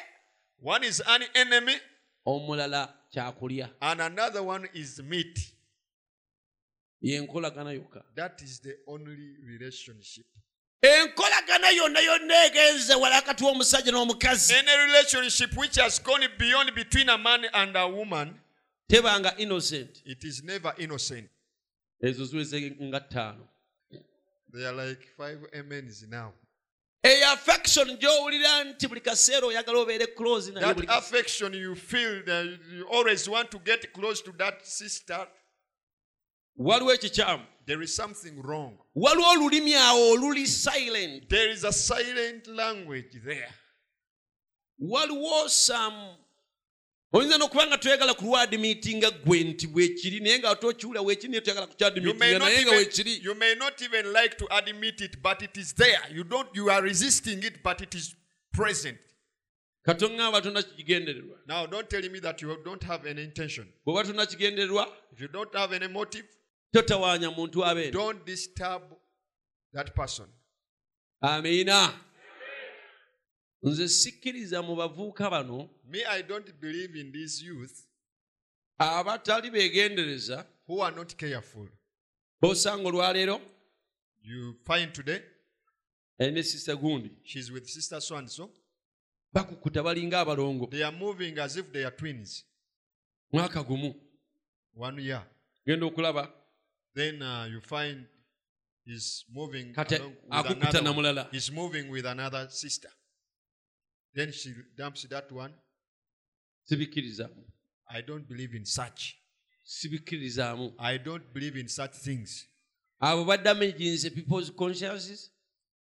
One is an enemy omulala kyakulya. and another one is meat. Yenkolagana yokka. That is the only relationship. Enkolagana yonna yonna egenze wala wakati w'omusajja n'omukazi. Any relationship which has gone beyond between a man and a woman tebanga innocent. it is never innocent. Ezo ziweze nga ttaano. They are like five amens now that affection you feel that you always want to get close to that sister. Waliwo ekikyamu there is something wrong. Waliwo olulimi awo oluli silent? There is a silent language there. Waliwo some oyinza n'okuba nga toyagala kulwadimiitinga gwe nti bwekiri naye nga tokiwula weekiri naye toyagala you may, kukyadimiitinga not naye nga even, weekiri you may not even like to admit it but it is there. You don't you are resisting it but it is present. Katoŋŋamba tonakigendererwa now don't tell me that you don't have any intention. Bw'oba tonakigendererwa if you don't have any motive totawaanya muntu don't disturb that person. Amiina nze sikkiriza mu bavubuka bano me i don't believe in these youth abatali beegendereza who are not careful. b'osanga olwaleero you find today ne sista gundi. she's with sister so and so. Bakukuta balinga abalongo. They are moving as if they are twins. Mwaka gumu. One year. Genda okulaba. Then uh, you find he's moving Kati akukuta na mulala. he's moving with another sister then she dumps that one. Sibikkirizaamu i don't believe in such. Sibikkirizaamu i don't believe in such things. Abo badamaginze people's consciences.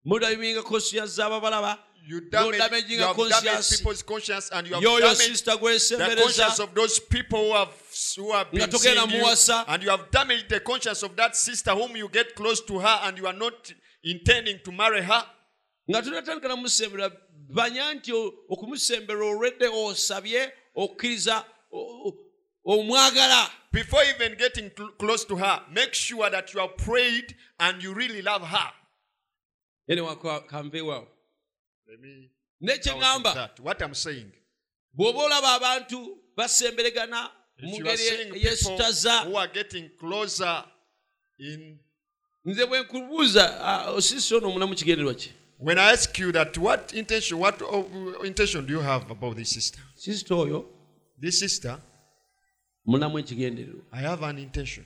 Mudayiminga conscience z'ababalaba You damage, damaging you have damaged conscience. people's conscience and you have yoyo damaged the gwesembereza conscience of those people who have who have been Nga togenda seeing you, muwasa. and you have damaged the conscience of that sister whom you get close to her and you are not intending to marry her. nga tunatandika namusembera manya nti okumusemberera olwedde osabye okukkiriza omwagala. Before even getting close to her make sure that you have prayed and you really love her. Kanveewo nekyeŋŋamba bw'oba olaba abantu basemberegana mu ngeri eyesitaza nze bwe nkubuuza ah, osisi ono omulamu kigenderwa kye when I ask you that what intention what uh, intention do you have about this sister? sister oyo This sister, mulamu ekigendererwa I have an intention.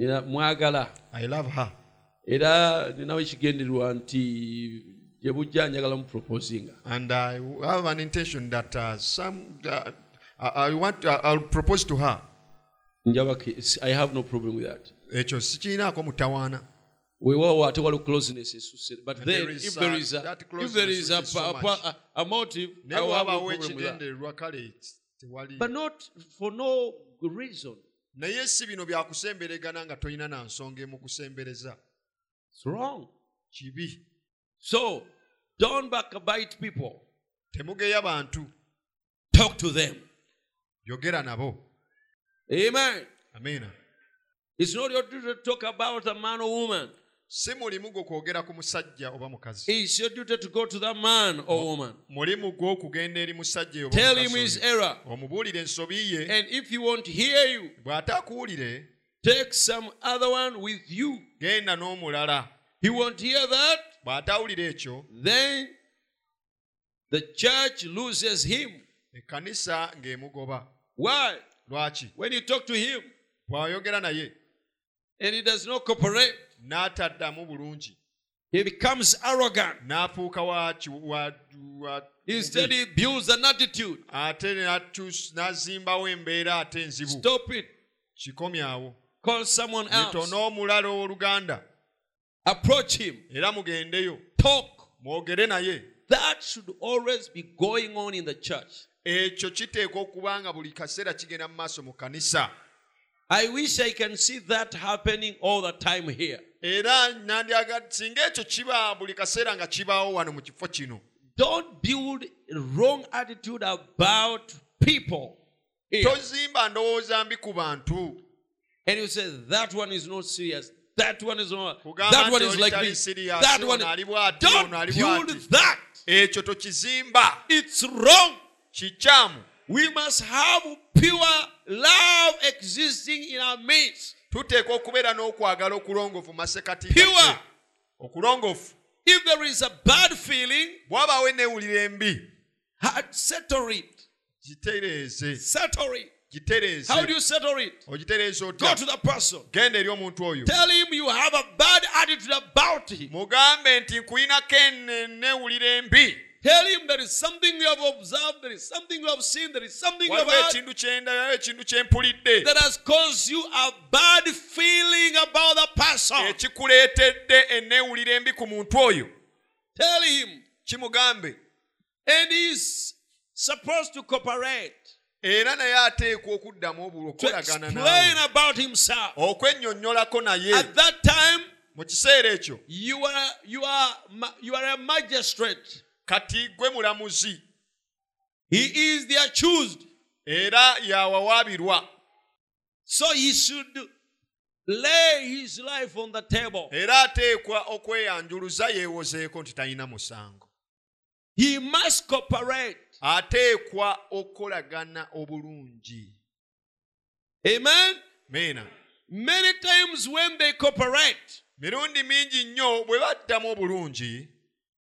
era mwagala I love her. era ninawo ekigendererwa nti gye bujja njagala mu proposinga and I have an intention that uh, some uh, I want uh, I'll propose to her. njaba i have no problem with that ekyo sikiinaako mutawaana weewaawo ate waliwo closeness esusse but And then there is, if there uh, a, if there is a, so a, a, a motive I will have wabawo problem with that. but not for no reason. Naye si bino byakusemberegana nga tolina na nsonga emu kusembereza. It's wrong. Kibi. So don't backbite people. Temugeya bantu. Talk to them. Yogera nabo. Amen. Amiina it's not your duty to talk about a man or woman si mulimu gwo kwogera ku musajja oba mukazi. It's your duty to go to that man or woman. mulimu gwo okugenda eri musajja oba tell him his error. Omubuulire ensobi ye. And if he won't hear you bw'ataakuwulire take some other one with you. genda n'omulala. He won't hear that bw'ataawulira ekyo then the church loses him. ekkanisa ng'emugoba. Why? lwaki? When you talk to him bw'ayogera naye. and he does not cooperate, n'ataddamu bulungi he becomes arrogant. n'afuuka wa ki- wa- wa- Instead, he builds an attitude. ate n'atuus- n'azimbawo embeera ate enzibu Stop it. Call someone else. omulala owooluganda Approach him. era mugendeyo Talk. mwogere naye That should always be going on in the church. ekyo kiteekwa okuba nga buli kaseera kigenda mu maaso mu kanisa I wish I can see that happening all the time here. Era singa ekyo kiba buli kaseera nga kibaawo wano mu kifo kino Don't build wrong attitude about people. tozimba ndowooza mbi ku bantu And you say that one is not serious. That one is not. That one is like this. serious, That one. Don't build that. ekyo tokizimba It's wrong. kikyamu We must have pure love existing in our midst. Tuteekwa okubeera n'okwagala okulongoofu mu masekati okulongoofu If there is a bad feeling, bw'abaawo enneewulira embi settle it. gitereeze Settle it. gitereeze How do you settle it? ogitereeza Go otya to the person. genda eri omuntu oyo Tell him you have a bad attitude about him. mugambe nti nkuyinako enneewulira embi Tell him there is something you have observed, there is something you have seen, there is something you have heard ekintu kyendaba ekintu that has caused you a bad feeling about the person. ekikuleetedde enneewulira embi ku muntu oyo Tell him. kimugambe And he's supposed to cooperate, era naye ateekwa okuddamu obulwa to okukolagana explain about himself. okwennyonnyolako naye At that time, mu kiseera ekyo you are you are ma- you are a magistrate. Kati gwe mulamuzi He is the accused. era yawawaabirwa So he should lay his life on the table. era ateekwa okweyanjuluza yeewozeeko nti talina musango He must cooperate. ateekwa okukolagana obulungi Amen. meena Many times when they cooperate, mirundi mingi nnyo bwe baddamu obulungi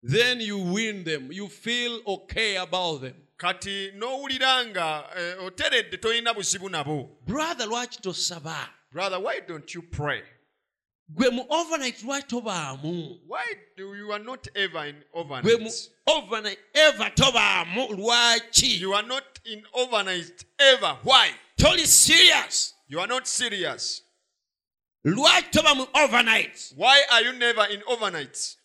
then you win them. You feel okay about them. kati n'owulira nga eh, oteredde tolina buzibu nabo Brother, lwaki tosaba? brother why don't you pray Gwe mu overnight lwaki tobaamu? why do you are not ever in Gwe mu overnight overnight ever tobaamu lwaki? you are not in overnight ever why Toli serious. you are not serious lwaki toba mu overnight Why are you never in overnights?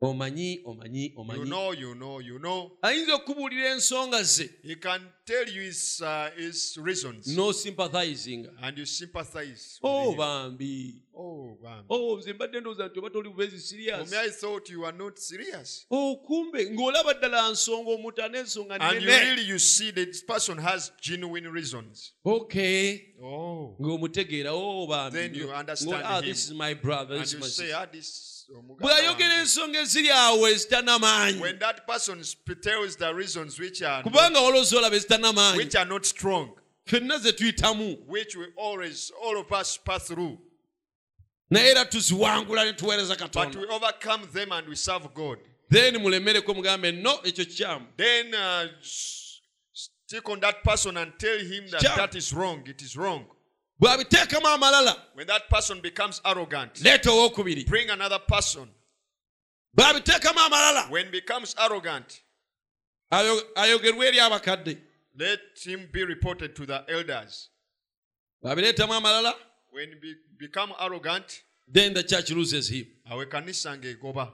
Omanyi omanyi You omanyi know, you know, you know. ayinza okubuulira ensonga ze He can tell you his, uh, his reasons. n'osympathizinga And you sympathize. with o him. bambi Oh, nze mbadde ndowooza nti oba toli buvezi For serious I thought you were not serious. o kumbe ng'olaba ddala nsonga omuntu an'ensonga And you you see that this person has genuine reasons. okay Oh. ng'omutegeera o bambi Then you understand ah, him. this is my brother And this is you my say, sister ah, this. Bw'ayogera ensonga eziri awo ezitannamaanyi When that person sp- tells the reasons which are kubanga walooza olaba ezitannamaanyi which are not strong, ffenna ze tuyitamu. Which we always, all of us pass through, naye era tuziwangula ne tuweereza but katonda. we overcome them and we serve God. then mulemereko mugambe no ekyo kikyamu. Then uh, stick on that person and tell him that that is wrong. It is wrong. Bw'abiteekamu amalala When that person becomes arrogant, leeta owookubiri bring another person. bw'abiteekamu amalala When becomes arrogant, ayo- ayogerwe eri abakadde let him be reported to the elders. bw'abireetamu amalala When be, become arrogant, then the church loses him awe kanisa ng'egoba.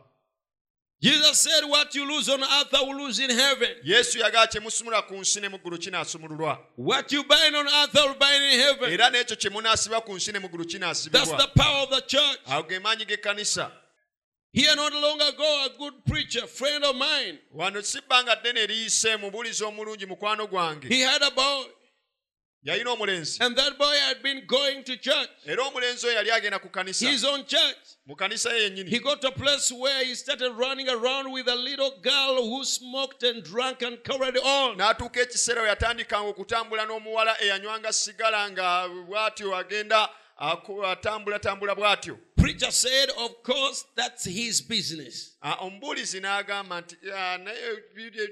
Jesus said what you lose on earth I will lose in heaven. Yesu yagala kye musumula ku nsi ne mu kinaasumululwa what you bind on earth I will bind in heaven. Era n'ekyo kye munaasiba ku nsi ne mu ggulu that's the power of the church. Ago ge maanyi g'ekkanisa here not long ago a good preacher friend of mine. Wano si bbanga ddene eriyise mubuulizi omulungi mukwano gwange. He had a boy yalina omulenzi and that boy had been going to church. Era omulenzi oyo yali agenda ku kanisa. His own church. Mu kanisa ye He got to a place where he started running around with a little girl who smoked and drank and carried on. n'atuuka ekiseera we yatandikanga okutambula n'omuwala eyanywanga sigala nga bw'atyo agenda atambulatambula bw'atyo. Preacher said, Of course, that's his business. Ah, omubuulizi n'agamba nti "Ah, naye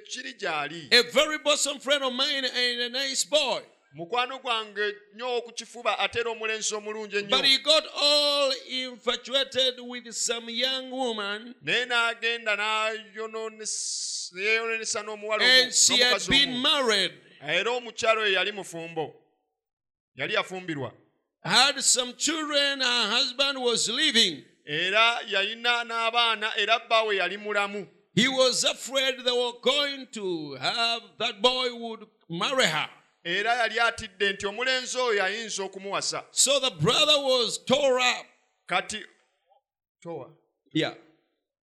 kiri gy'ali? A very bosom friend of mine and a nice boy. Mukwano gwange nnyo okukifuba ate era omulenzi omulungi But ennyo he got all infatuated with some young woman naye n'agenda n'ayonoonesa yeeyononesa n'omuwala omu- and she had n'omukazi been married. era omukyalo oyo yali mufumbo yali yafumbirwa Had some children, her husband was living. era yalina n'abaana era bbaawe yali mulamu He was afraid they were going to have that boy would marry her. Era yali atidde nti omulenzi oyo ayinza okumuwasa So the brother was tore up. kati towa Yeah.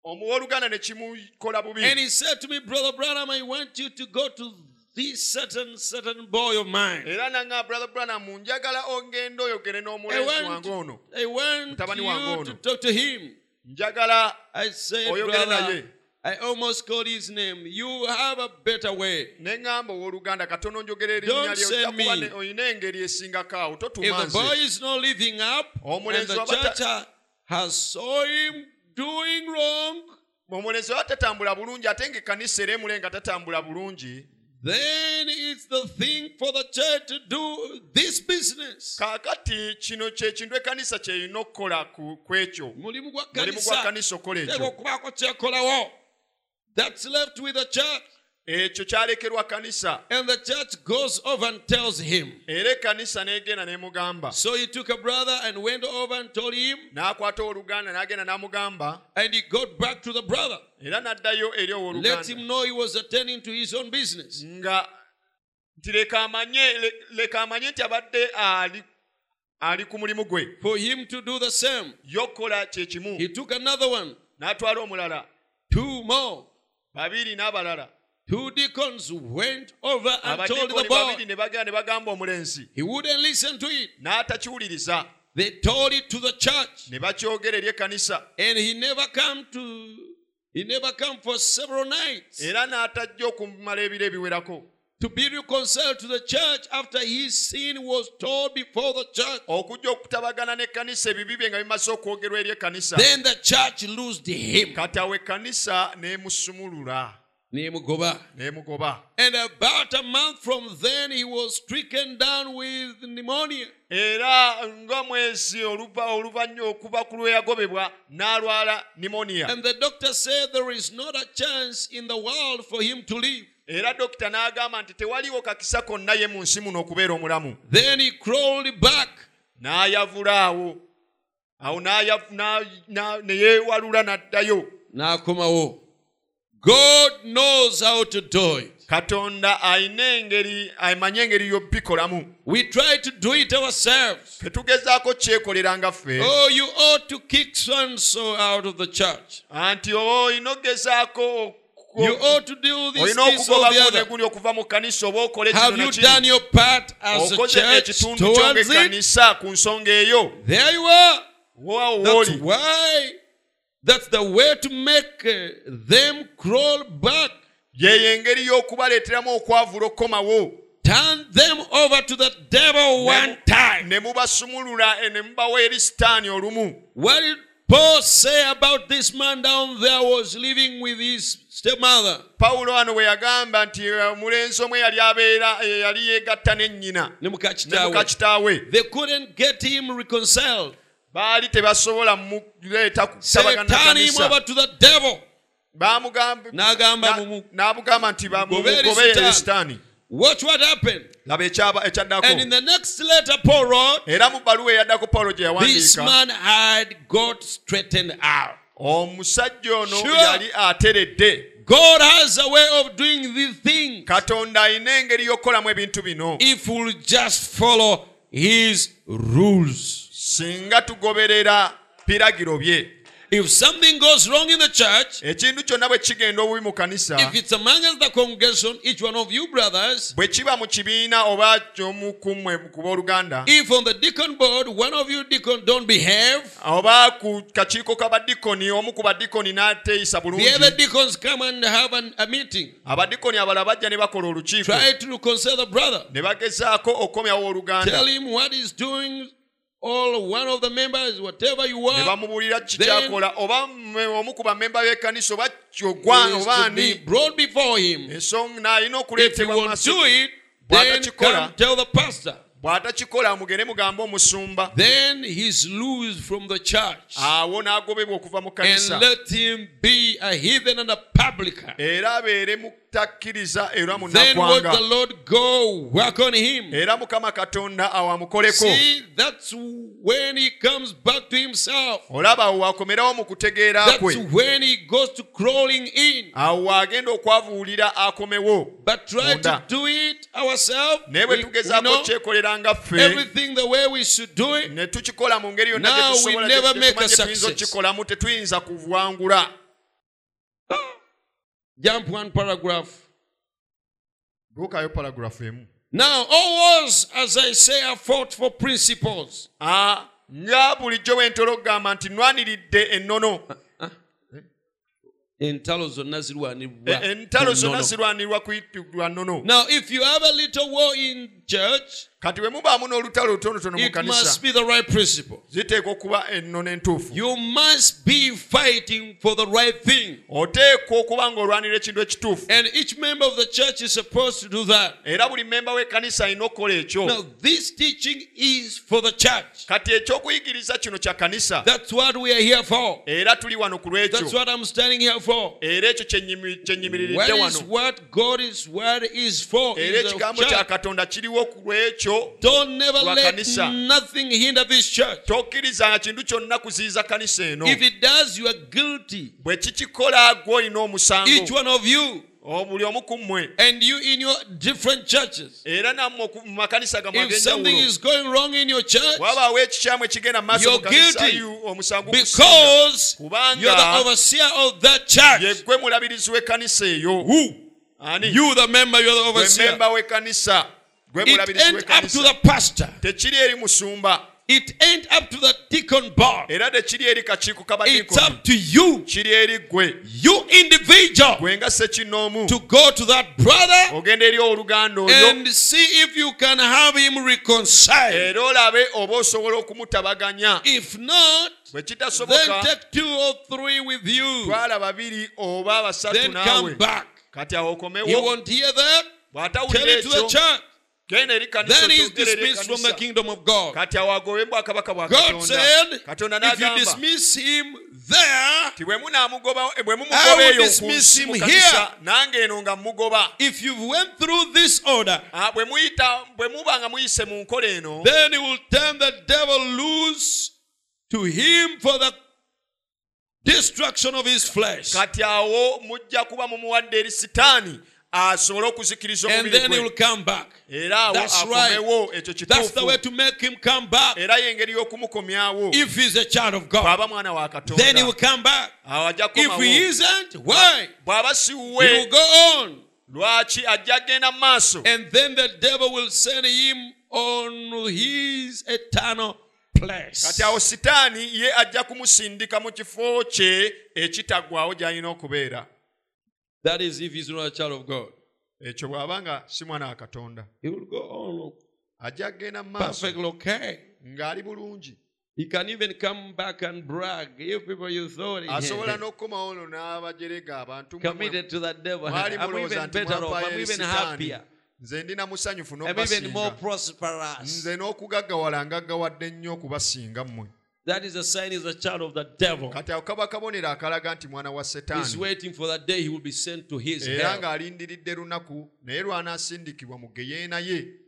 omuwooluganda ne kimukola And he said to me, Brother Branham, I want you to go to this certain certain boy of mine. era nanga brother branham njagala ogenda oyogere I n'omulenzi wange ono want, I want Mutabani wange ono. to talk to him. njagala I said, Oyogere brother, naye. I almost called his name. You have a better way. ne ŋŋamba owooluganda katono njogera Don't send me. ne- olina engeri esingako awo If the boy is not living up and the church ha- has saw him doing wrong, omulenzi oba tatambula bulungi ate ng'ekkanisa era emule nga tatambula bulungi then it's the thing for the church to do this business. kaakati kino kyekintu ekkanisa kyerina okukola ku ekyo mulimu gwa mulimu gwa kanisa kkanisa okukola ekyo okubaako kyekolawo that's left with the church. Ekyo kyalekerwa kkanisa and the church goes over and tells him. Era ekkanisa n'egenda n'emugamba. So he took a brother and went over and told him. N'akwata owooluganda n'agenda n'amugamba. And he got back to the brother. Era n'addayo eri let him know he was attending to his own business. Nga nti leka amanye nti abadde ali ali ku mulimu gwe. For him to do the same. Yokkola kye kimu. He took another one. N'atwala omulala. Two more babiri n'abalala. Two deacons went over and told the boy. babiri ne bagenda ne bagamba omulenzi. He wouldn't listen to it. N'atakiwuliriza. They told it to the church. Ne bakyogera eri ekkanisa. And he never come to he never come for several nights. Era n'atajja okumala ebiro ebiwerako to be reconciled to the church after his sin was told before the church. Okujja okutabagana n'ekkanisa ebibi bye nga bimaze okwogerwa eri ekkanisa then the church loosed him. Kati awo ekkanisa n'emusumulula nemugoba n'emugoba and about a month from then he was stricken down with pneumonia. Era nga mwezi oluva oluvanyuma okuva ku lwe yagobebwa n'alwala nimoniya and the doctor said there is not a chance in the world for him to live era dokita n'agamba nti tewaliwo kakisa konna ye mu nsi muno okubeera omulamu. Then he crawled back. N'ayavula awo. Awo ne yeewalula n'addayo. N'akomawo. God knows how to do it. Katonda ayina engeri amanyi engeri y'obbikolamu. We try to do it ourselves. Fe tugezaako kyekolera nga ffe. Oh you ought to kick so and so out of the church. Anti olina ogezaako you ought to do this this or the other. neguli okuva mu kkanisa oba okole have you done your part as a church towards it? ng'ekkanisa ku nsonga eyo. There you are. That's why that's the way to make uh, them crawl back. yeyo engeri y'okubaleeteramu okwavula okukomawo Turn them over to the devil one time. ne mubasumulula eh, ne mubawa eri sitaani olumu. What did Paul say about this man down there was living with his? pawulo wano bwe yagamba nti eh, omulenzi omu eyali abeera eh, eyali yeegatta n'ennyina ne mukakitaawe baali tebasobola muleeta n'abugamba nti bamugoberere sitaani. Watch what happened. And in the next letter Paul wrote, this man had got straightened out. Omusajja ono yali ateredde God has a way of doing these things. katonda alina engeri y'okukolamu ebintu bino if we'll just follow his rules. singa tugoberera biragiro bye If something goes wrong in the church, ekintu kyonna bwe kigenda obubi mu kanisa if it's amongst the congregation, each one of you brothers, bwe kiba mu kibiina oba kyomu ku booluganda if on the deacon board one of you deacon don't behave, oba ku kakiiko k'abadikoni omu ku badikoni n'ateeyisa the other deacons come and have an, a meeting. abadikoni abalala bajja ne bakola olukiiko Try to reconcile the brother. ne bagezaako okomyawo oluganda Tell him what he's doing. All one of the members, whatever you ne are, bamubuulira ki kyakola oba omu ku bamemba b'ekkanisa oba kyogwa oba be ani brought before him. ensonga n'alina okuleetebwa mu won't maaso do it, Bw'ata then kikola. come tell the pastor. bw'atakikola mugende mugambe omusumba Then he's loosed from the church. awo n'agobebwa okuva mu and kanisa let him be a heathen and a publican. era abeere mutakkiriza era Then would the munnaggwanga Lord go work on him. era mukama katonda awo amukoleko See, that's when he comes back to himself. olaba awo wakomerawo mu kutegeera That's kwe when he goes to crawling in. awo waagenda okwavuulira akomewo But try to Munda. do it ourselves. naye We, bwe we tugezaako know kyekolera nga ffe everything the way we should do it. ne tukikola mu ngeri yonna Now we gyetusobola never make a gye tumanyi tuyinza success. okukikolamu tetuyinza kuwangula Jump one paragraph. emu Now, all wars, as I say, are fought for principles. Ah, nga bulijjo bwe ntera okugamba nti nwaniriddde ennono entalo zonna zirwanirwa entalo zonna zirwanirwa kuyitibwa nnono Now, if you have a little war in church, kati bwe mubaamu n'olutalo lutonotono mu it must kanisa be the right principle. ziteekwa okuba ennono entuufu You must be fighting for the right thing. oteekwa okuba ng'olwanira ekintu ekituufu And each member of the church is supposed to do that. era buli memba w'ekkanisa alina okukola ekyo Now, this teaching is for the church. kati ekyokuyigiriza kino kya kanisa That's what we are here for. era tuli wano ku That's lwekyo what I'm standing here for. era ekyo What is wano what God's word is for? era is the ekigambo kya church. katonda kiriwo ku lwekyo Don't never let nothing hinder this church. tokkirizanga kintu kyonna kuziyiza kanisa eno If it does, you are guilty. bwe kikikola gwe olina Each one of you, buli omu ku mmwe and you in your different churches. era nammwe mu makanisa gammwe If something is going wrong in your church, ekikyamu ekigenda mu maaso mu You're guilty. yu omusango gukusinga. because you're the overseer of that church. ye gwe mulabirizi w'ekkanisa eyo ani You, the member, you're the overseer. memba w'ekkanisa gwe It ain't up to the pastor. tekiri eri musumba It ain't up to the deacon board. era tekiri eri kakiiko It's kabadikoni up to you, kiri eri gwe you individual, gwe nga sekinoomu to go to that brother ogenda eri oluganda olyo and see if you can have him reconciled. era olabe oba osobola okumutabaganya If not, bwe then kitasoboka take two or three with you. twala babiri oba basatu Then naawe come back. kati awo You okomewo won't hear that? Tell it to the ekyo church. Genda eri kanisa Then he's okyogere eri dismissed from the ekkanisa. kingdom of God. kati awo agobwe bwakabaka bwa God katonda said, katonda if you n'agamba dismiss him there, ti ti bwe munaamugoba bwe I mumugoba will eyo ku dismiss nsi him mu kanisa here. nange eno nga mugoba If you went through this order, Ah, bwe muyita bwe muba nga muyise mu nkola eno then he will turn the devil loose to him for the destruction of his flesh. kati awo mujja kuba mumuwadde eri sitaani asobole okuzikiriza era akomewo ekyo kituufuera yengeri y'okumukomyawo. Bw'aba mwana wa katonda. ajja bw'aba siwuwe lwaki ajja agenda mu maaso? Kati awo sitaani ye ajja kumusindika mu kifo kye ekitaggwawo gy'alina okubeera. That is if he's not a child of God. ekyo bw'aba nga si mwana wa katonda He will go on ajja kgenda mu maaso perfectly okay. ng'ali bulungi He can even come back and brag. You people, you thought asobola he n'okukomawo ono n'abajerega abantu committed to the devil. mwali I'm mulowooza even nti better off. mwampaayo I'm eri even sitaani happier. nze ndina musanyufu I'm even more n'okubasinga prosperous. nze n'okugaggawala ngaggawadde nnyo okubasinga mmwe That is a sign he's a child of the devil. kati kaba kabonero akalaga nti mwana wa He's setaani waiting for the day he will be sent to his era hell. ng'alindiridde lunaku naye lw'anaasindikibwa mu geyeena ye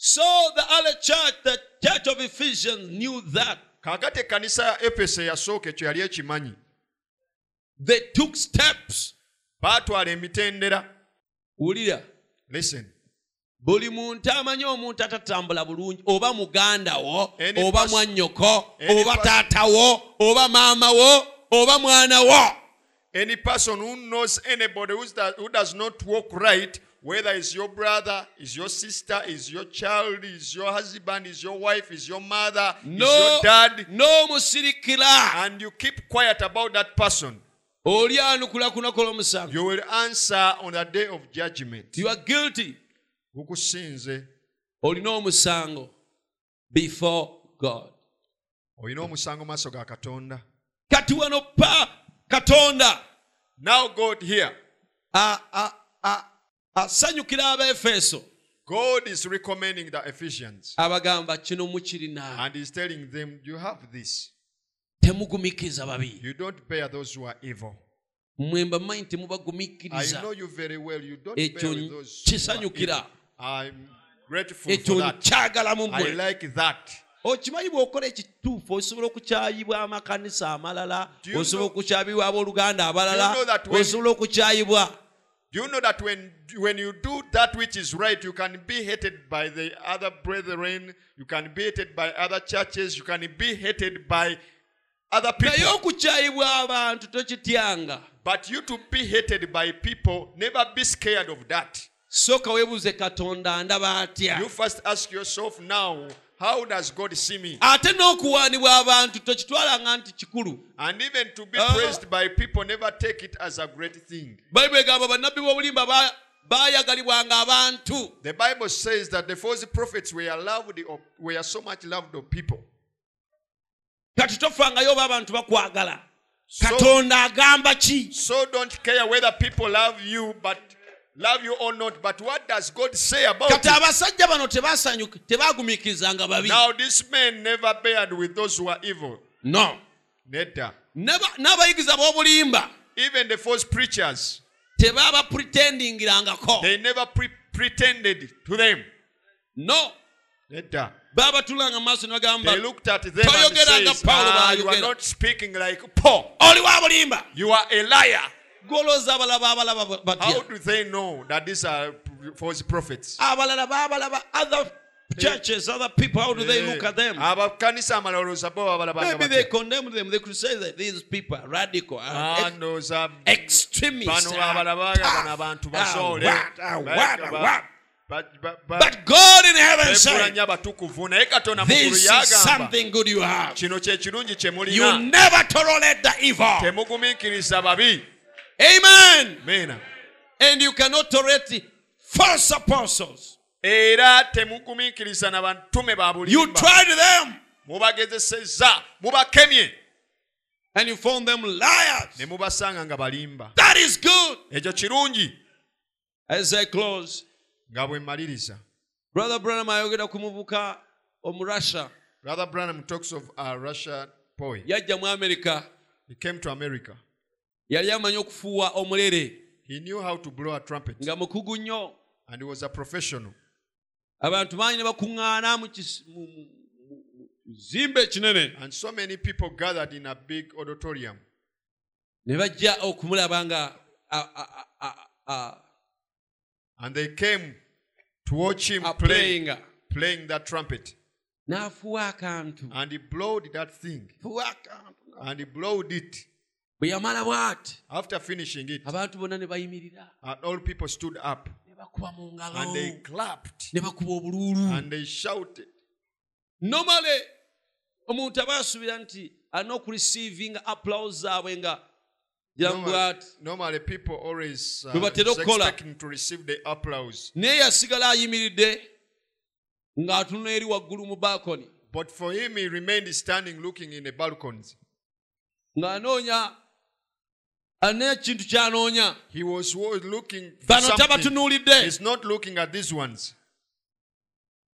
So the early church, the church of Ephesians, knew that. kaakati ekkanisa ya efeso eyasooka ekyo yali ekimanyi They took steps. baatwala emitendera Wulira. listen buli muntu amanyi omuntu atatambula bulungi oba muganda wo Any oba mwannyoko oba taata wo oba maama wo oba mwana wo. Any person who knows anybody who does not walk right whether is your brother is your sister is your child is your husband is your wife is your mother is your dad n'omusirikira and you keep quiet about that person oli kunakola omusango you will answer on the day of judgment. You are guilty gukusinze olina omusango before god. Olina omusango mu maaso ga katonda. Kati wano pa katonda. Now god here. Asanyukira abaefeso god is recommending the ephesians. Abagamba kino mukirina and he's telling them you have this. Temugumiikiriza babi. You don't bear those who are evil. Mwe mbamanyi I temubagumiikiriza know you very well. You don't Ekyo bear with those who are kisanyukira. I'm grateful ekyo for that. I like that. Oh, okimanyi bw'okola ekituufu osobola okukyayibwa amakanisa amalala Do you osobola know- okukyayibwa abooluganda abalala know that when- osobola okukyayibwa Do you know that when when you do that which is right, you can be hated by the other brethren, you can be hated by other churches, you can be hated by other naye people. okukyayibwa abantu tokityanga But you to be hated by people, never be scared of that. Sooka weebuuze katonda ndaba atya You first ask yourself now, how does God see me? ate n'okuwaanibwa abantu tokitwalanga nti kikulu And even to be Ah. praised by people, never take it as a great thing. bayibuli egamba bannabbi b'obulimba ba- baayagalibwanga abantu The Bible says that the false prophets were loved, of, were so much loved of people. kati tofangayo oba abantu bakwagala katonda agamba ki so don't care whether people love you, but love you or not. But what does God say about kati it? abasajja bano tebasanyuka babi Now, this man never bared with those who are evil. no Neither. Neba- n'abayigiza b'obulimba Even the false preachers, tebaaba pretendingirangako they never pre- pretended to them. no Neither. baabatulanga mu maaso ne bagamba They looked at them and Toyogeranga says, Paulo ah, you are not speaking like Paul. oli wa bulimba You are a liar. Golooza abalaba abalaba How do they know that these are false prophets? Ah, other churches other people how do they look at them? Ah, Abakanisa amalala olowooza bo babalabanga maybe they condemn them they could say that these people are radical Ah, are ndowooza extremists. Bano are babalabaga bano tough, ah, abantu are bazoole what, are what, are what. Ba- ba- ba- but God in heaven said beegulanya abatukuvu naye katonda mukulu this is something good you have. Kino kye kirungi kye you never tolerate the evil babi amen. And you cannot tolerate false apostles. Era temugumiikiriza na bantume ba you bulimba tried them. Mubagezesezza mubakemye. And you found them liars. Ne mubasanga nga balimba. That is good. Ekyo kirungi. As I close nga bwe mmaliriza. Brother branham ayogera ku muvuka omurussia brother branham talks of a russia boy. Yajja mu america. He came to America. Yali amanyi okufuuwa omulere He knew how to blow a trumpet, nga mukugu nnyo and he was a professional. abantu bangi ne bakuŋŋaana mu kizimbe ekinene And so many people gathered in a big auditorium. ne bajja okumulaba nga a- a- a- a- a- And they came to watch him play, aplayinga playing that trumpet. n'afuwa akantu And he blowed that thing. And he blowed it. Bwe yamala bw'ati After finishing it, abantu bonna ne bayimirira and all people stood up ne bakuba mu ngalo and they clapped ne bakuba and they shouted. nomale omuntu aba asuubira nti alina okureceivinga applause zaabwe nga giramu bw'ati Normally, people always uh, Bwe batera okukola. to receive the applause. naye yasigala ayimiridde ng'atunula eri waggulu mu balkoni But for him, he remained standing looking in the balconies. ng'anoonya alina ekintu ky'anoonya He was looking for bano tabatunuulidde not looking at these ones.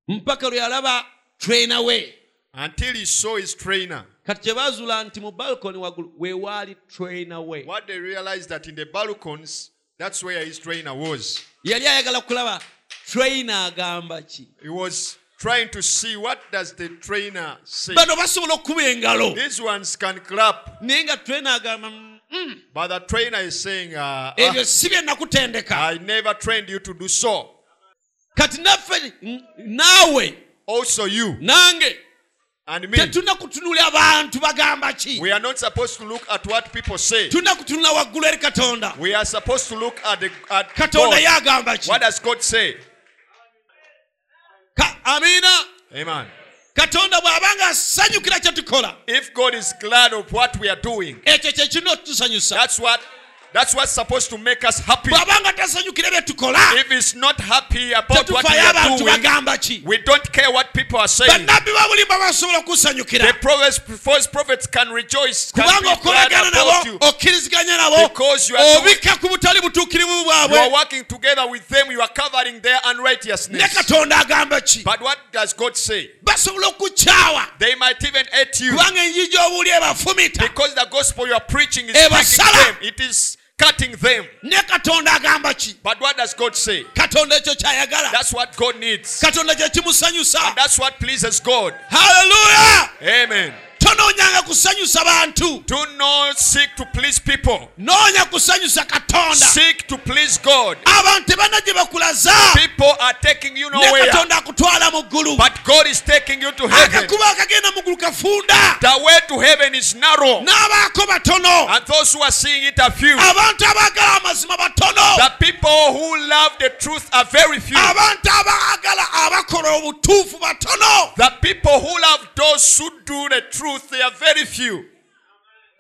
Mpaka lwe yalaba trainer we. Until he saw his trainer. kati kye baazuula nti mu balkoni waggulu weewaali trainer we. What they realized that in the balconies, that's where his trainer was. yali ayagala kulaba trainer agamba ki? He was trying to see what does the trainer say. bano basobola okukuba engalo. These ones can clap, naye nga trainer agamba mm, "Mm, but the trainer is saying, uh, ebyo "Ah, si bye nakutendeka I never trained you to do so. kati naffe n- naawe Also, you nange and me, tetulina kutunula abantu bagamba ki we are not supposed to look at what people say. tulina kutunula waggulu eri katonda We are supposed to look at, the, at katonda God. ye agamba ki What does God say? Ka- amiina Amen. Katonda bw'abanga asanyukira kye tukola. If God is glad of what we are doing, ekyo kye kirina okutusanyusa that's what that's what's supposed to make us happy. bw'abanga tasanyukira bye tukola If he's not happy about what we are doing, we don't care what people are saying. bannabbi ba bulimba basobola okusanyukira The prophets, false prophets can rejoice, can be glad about you. Because you are doing- obikka ku butali butuukirivu You are working together with them, you are covering their unrighteousness. katonda agamba ki But what does God say? They might even hate you kubanga enjiri gy'obuuli ebafumita because the gospel you are preaching is breaking them. It is cutting them. ne katonda agamba ki But what does God say? katonda ekyo kyayagala That's what God needs. katonda kye kimusanyusa And that's what pleases God. hallelujah Amen. Tonoonyanga kusanyusa bantu Do not seek to please people. noonya kusanyusa katonda Seek to please God. abantu tebalina gye bakulaza People are taking you ne nowhere. katonda akutwala mu ggulu But God is taking you to heaven. akakuba akagenda mu ggulu kafunda The way to heaven is narrow. n'abaako batono And those who are seeing it are few. abantu abaagala amazima batono The people who love the truth are very few. abantu abaagala abakola obutuufu batono The people who love those who do the truth, they are very few.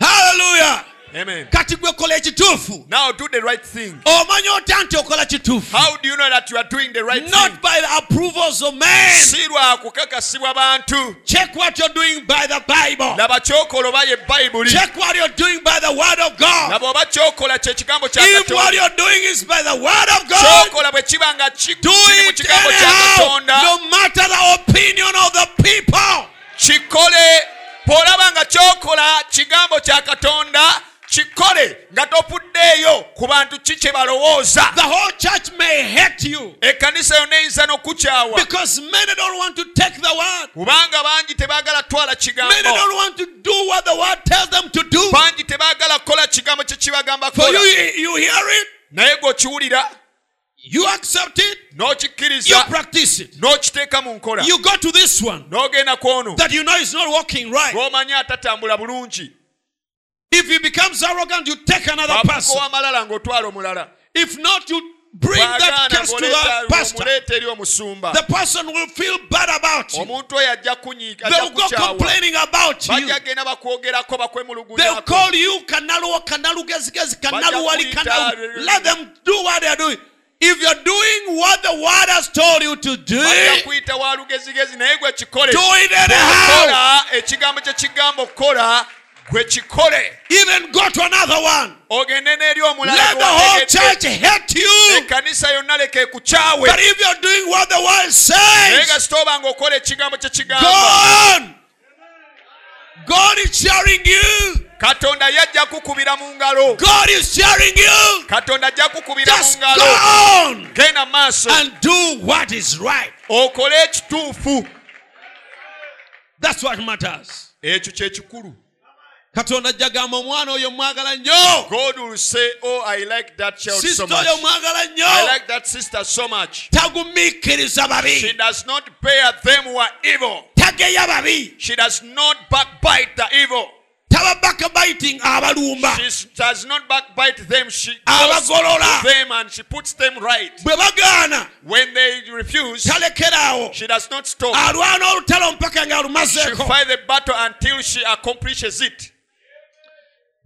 Hallelujah. Amen. kati gwe kola ekituufu Now do the right thing. omanyi otya nti okola kituufu How do you know that you are doing the right thing? not by the approvals of men si lwa kukakasibwa bantu check what you're doing by the bible laba kyokola oba ye bayibuli check what you're doing by the word of god laba oba kyokola kye kigambo kya if what you're doing is by the word of god kyokola bwe kiba nga do kiri mu kigambo kya anyhow katonda no matter the opinion of the people kikole bw'olaba nga kyokola kigambo kya katonda kikole nga topuddeeyo ku bantu ki kye balowooza. The whole church may hate you ekkanisa yonna eyinza n'okukyawa. because many don't want to take the word kubanga bangi tebaagala twala many don't want to do what the word tells them to do. Bangi tebaagala kukola kigambo kye kibagamba for you you hear it? Naye gweokiwulira you accept it. You practice it. N'okiteeka mu nkola you go to this one n'ogenda ku ono. that you know is not working right. Gw'omanyi atatambula bulungi. If he becomes arrogant you take another person. amalala ng'otwala omulala. If not you bring that case to the pastor. ng'omuleeta eri omusumba. The person will feel bad about you. Omuntu oyo ajja kunyiiga they'll go complaining about you. Bakwogerako they'll call you kanaluwa kanalugezigezi kanaluwali kuyita- kanalu let them do what they're doing if you're doing what the word has told you to do bajja kuyita wa lugezigezi? Naye gwe kikole. Do it anyhow. Ekigambo kye kigambo kola gwe kikole. Even go to another one. Ogende n'eri omulala let the whole church hate you. Yonna leka ekukyawe. But if you're doing what the word naye says sitooba ng'okola ekigambo kye go kigamba on. God is cheering you. katonda yajja kukubira mu ngalo. Katonda ajja kukubira mu ngalo. genda maaso. Okole ekituufu. Ekyo kyekikulu katonda ajja gamba omwana oyo mwagala nnyo. Oh, Sisita oyo mwagala nnyo. Tagumiikiriza babi. Tageya babi. She does not backbite taba backbiting abalumba she does not backbite them she goes Abagolola. them and she puts them right. Bwe bagaana when they refuse talekeraawo she does not stop. Alwana olutalo mpaka she ng'alumazeeko fight the battle until she accomplishes it.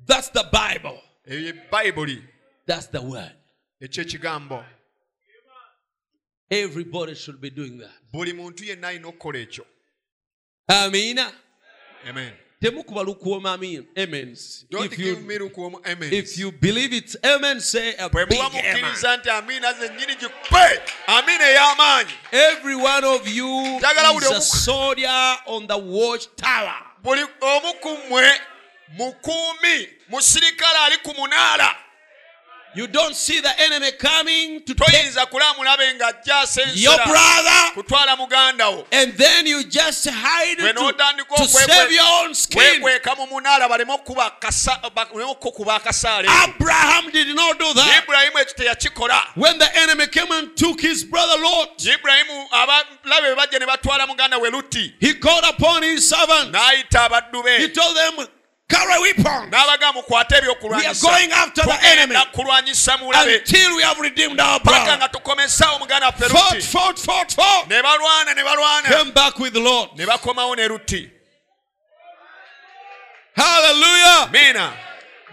That's the bible. Eyo ye bayibuli that's the word. Eh, Ekyekigambo everybody should be doing that. Buli muntu yenna alina okukola ekyo. Amiina amen temukuba lukuoma amin amens. If you, if you believe it amen say a big amen mukkiriza nti amiina zennyini ey'amaanyi every one of you is a soldier on the watch tower. Buli omu ku mmwe mukuumi musirikale ali ku munaala you don't see the enemy coming to take toyinza kulamulabe ng'ajja your asensera brother kutwala muganda wo. and then you just hide to, to save your own skin. weekweka mu munaala baleme okukuba akasa- ba- baleme akasaale. Abraham did not do that. Ibulayimu ekyo teyakikola. When the enemy came and took his brother lot ibulayimu abalabe be bajja ne batwala muganda we lutti he called upon his servant n'ayita abaddu he told them carry weapons. We are going after the enemy tugenda kulwanyisa mulabe until we have redeemed our brother. Nga tukomesaawo muganda waffe fought fought fought fought ne balwana ne balwana. Came back with the lord. Ne bakomawo ne lutti hallelujah. Miina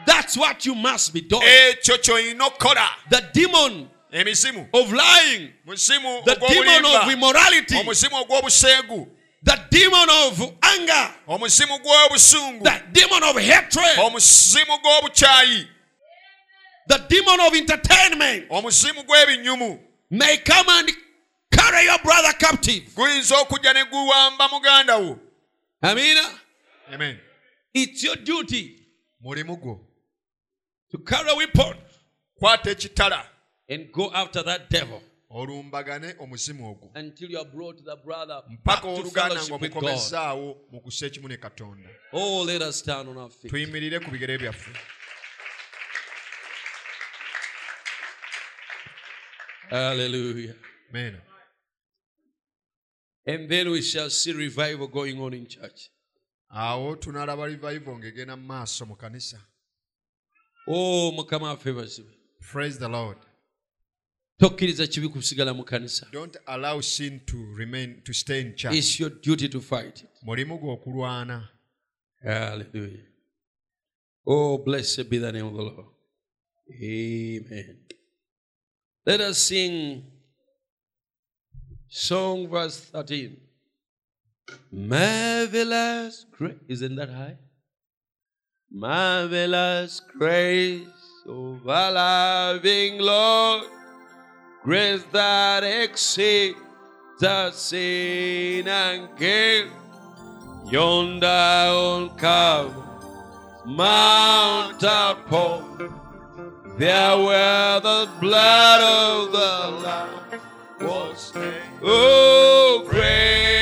that's what you must be doing. Ekyo ky'olina okukola. The demon of lying. The demon of immorality the demon of anger. Omuzimu gw'obusungu. The demon of hatred. Omuzimu gw'obukyayi. The demon of entertainment. Omuzimu gw'ebinyumu. May come and carry your brother captive. Guyinza okujja ne guwamba muganda wo. Amina? Amen. It's your duty mulimu gwo. to carry a weapon kwata ekitala. and go after that devil olumbagane omuzimu ogwo. Mpaka oluganda ng'omukomezaawo mu kusa ekimu ne katonda. Oh, tuyimirire ku bigere byaffe. Hallelujah. amen. And then we shall see revival going on in church. awo tunaalaba revival ng'egenda mu maaso mu kanisa. Oh, mukama waffe bazibe praise the lord tokkiriza kibi kusigala mu kanisa. Don't allow sin to remain to stay in church. It's your duty to fight it. Mulimu gwe okulwana. Hallelujah. Oh blessed be the name of the lord. Amen. Let us sing song verse 13 marvelous grace isn't that high? Marvelous grace of our loving lord grace that exceeds the sin and guilt yonder on Calvary Mount upon there where the blood of the Lamb was slain. Oh, grace,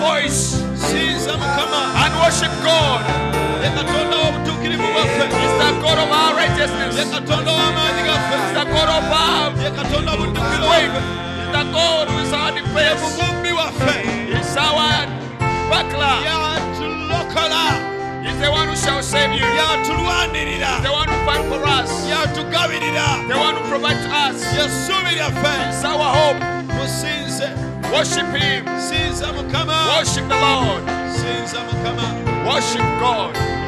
voice and worship God. Ye Katonda w'obutuukirivu bwaffe. He's the God of our righteousness. He's the God of our Ye Katonda w'obuddukiro strength. waffe. He's the God who is our defense. He's our buckler. He's the one who shall save you. He's the one who fight for us. The one who provides us. He's our hope. Worship Him. Worship the Lord. Worship God.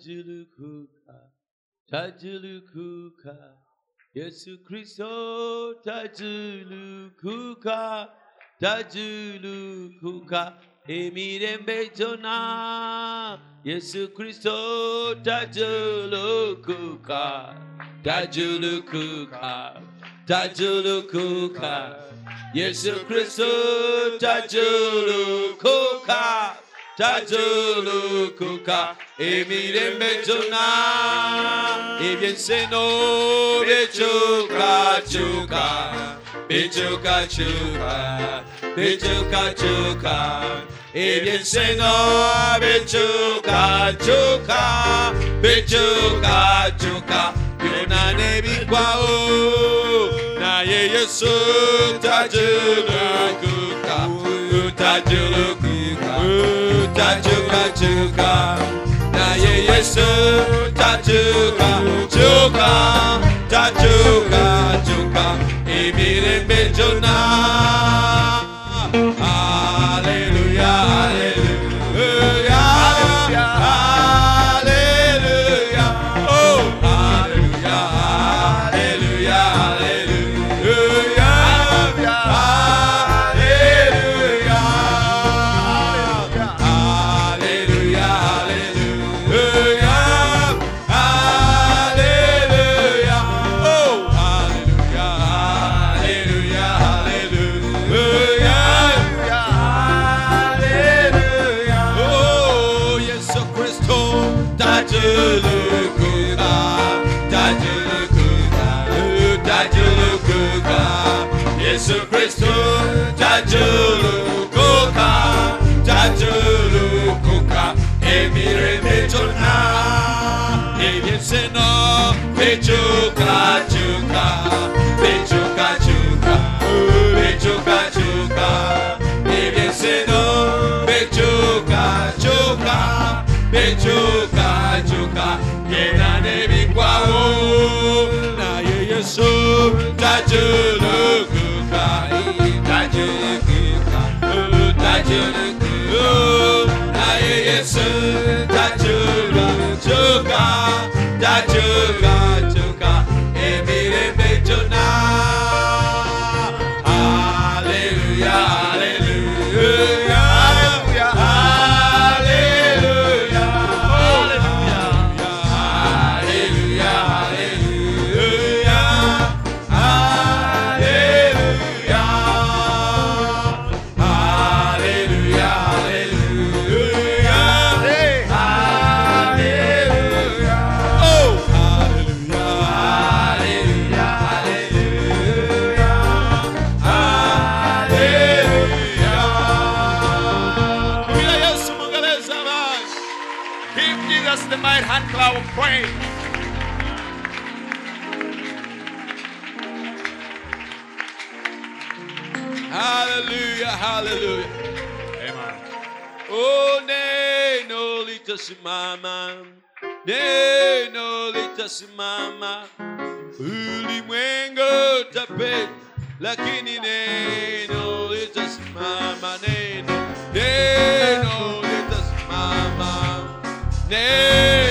Tajulukuka, tajulukuka. Yesu Kristo tajulukuka, tajulukuka. Emirembe jona, Yesu Kristo tajulukuka, tajulukuka, tajulukuka. Yesu Kristo tajulukuka, tajulukuka. Emirembe jona, ebyenseno byekyukakyuka, byekyukakyuka, byekyukakyuka. Ebyenseno byekyukakyuka, byekyukakyuka. Byonna nebigwawo, naye Yesu tajulukuka, tajulukuka, tajukajuka. Naye Yesu tajuka, juka, tajuka, juka. byonna haleluya tajulukuka tajulukuka tajulukuka Yesu Kristo tajulukuka tajulukuka emirembe byonna ebyenseno bikyukakyuka bikyukakyuka bikyukakyuka ebyenseno bikyukakyuka bikyukakyuka era nebigwawo naye yesu tajulukuka tajulukuka tajulukuka naye yesu tajulukuka tajulukuka neno litasimama, ulimwengu utapita, lakini neno litasimama, neno, neno litasimama, neno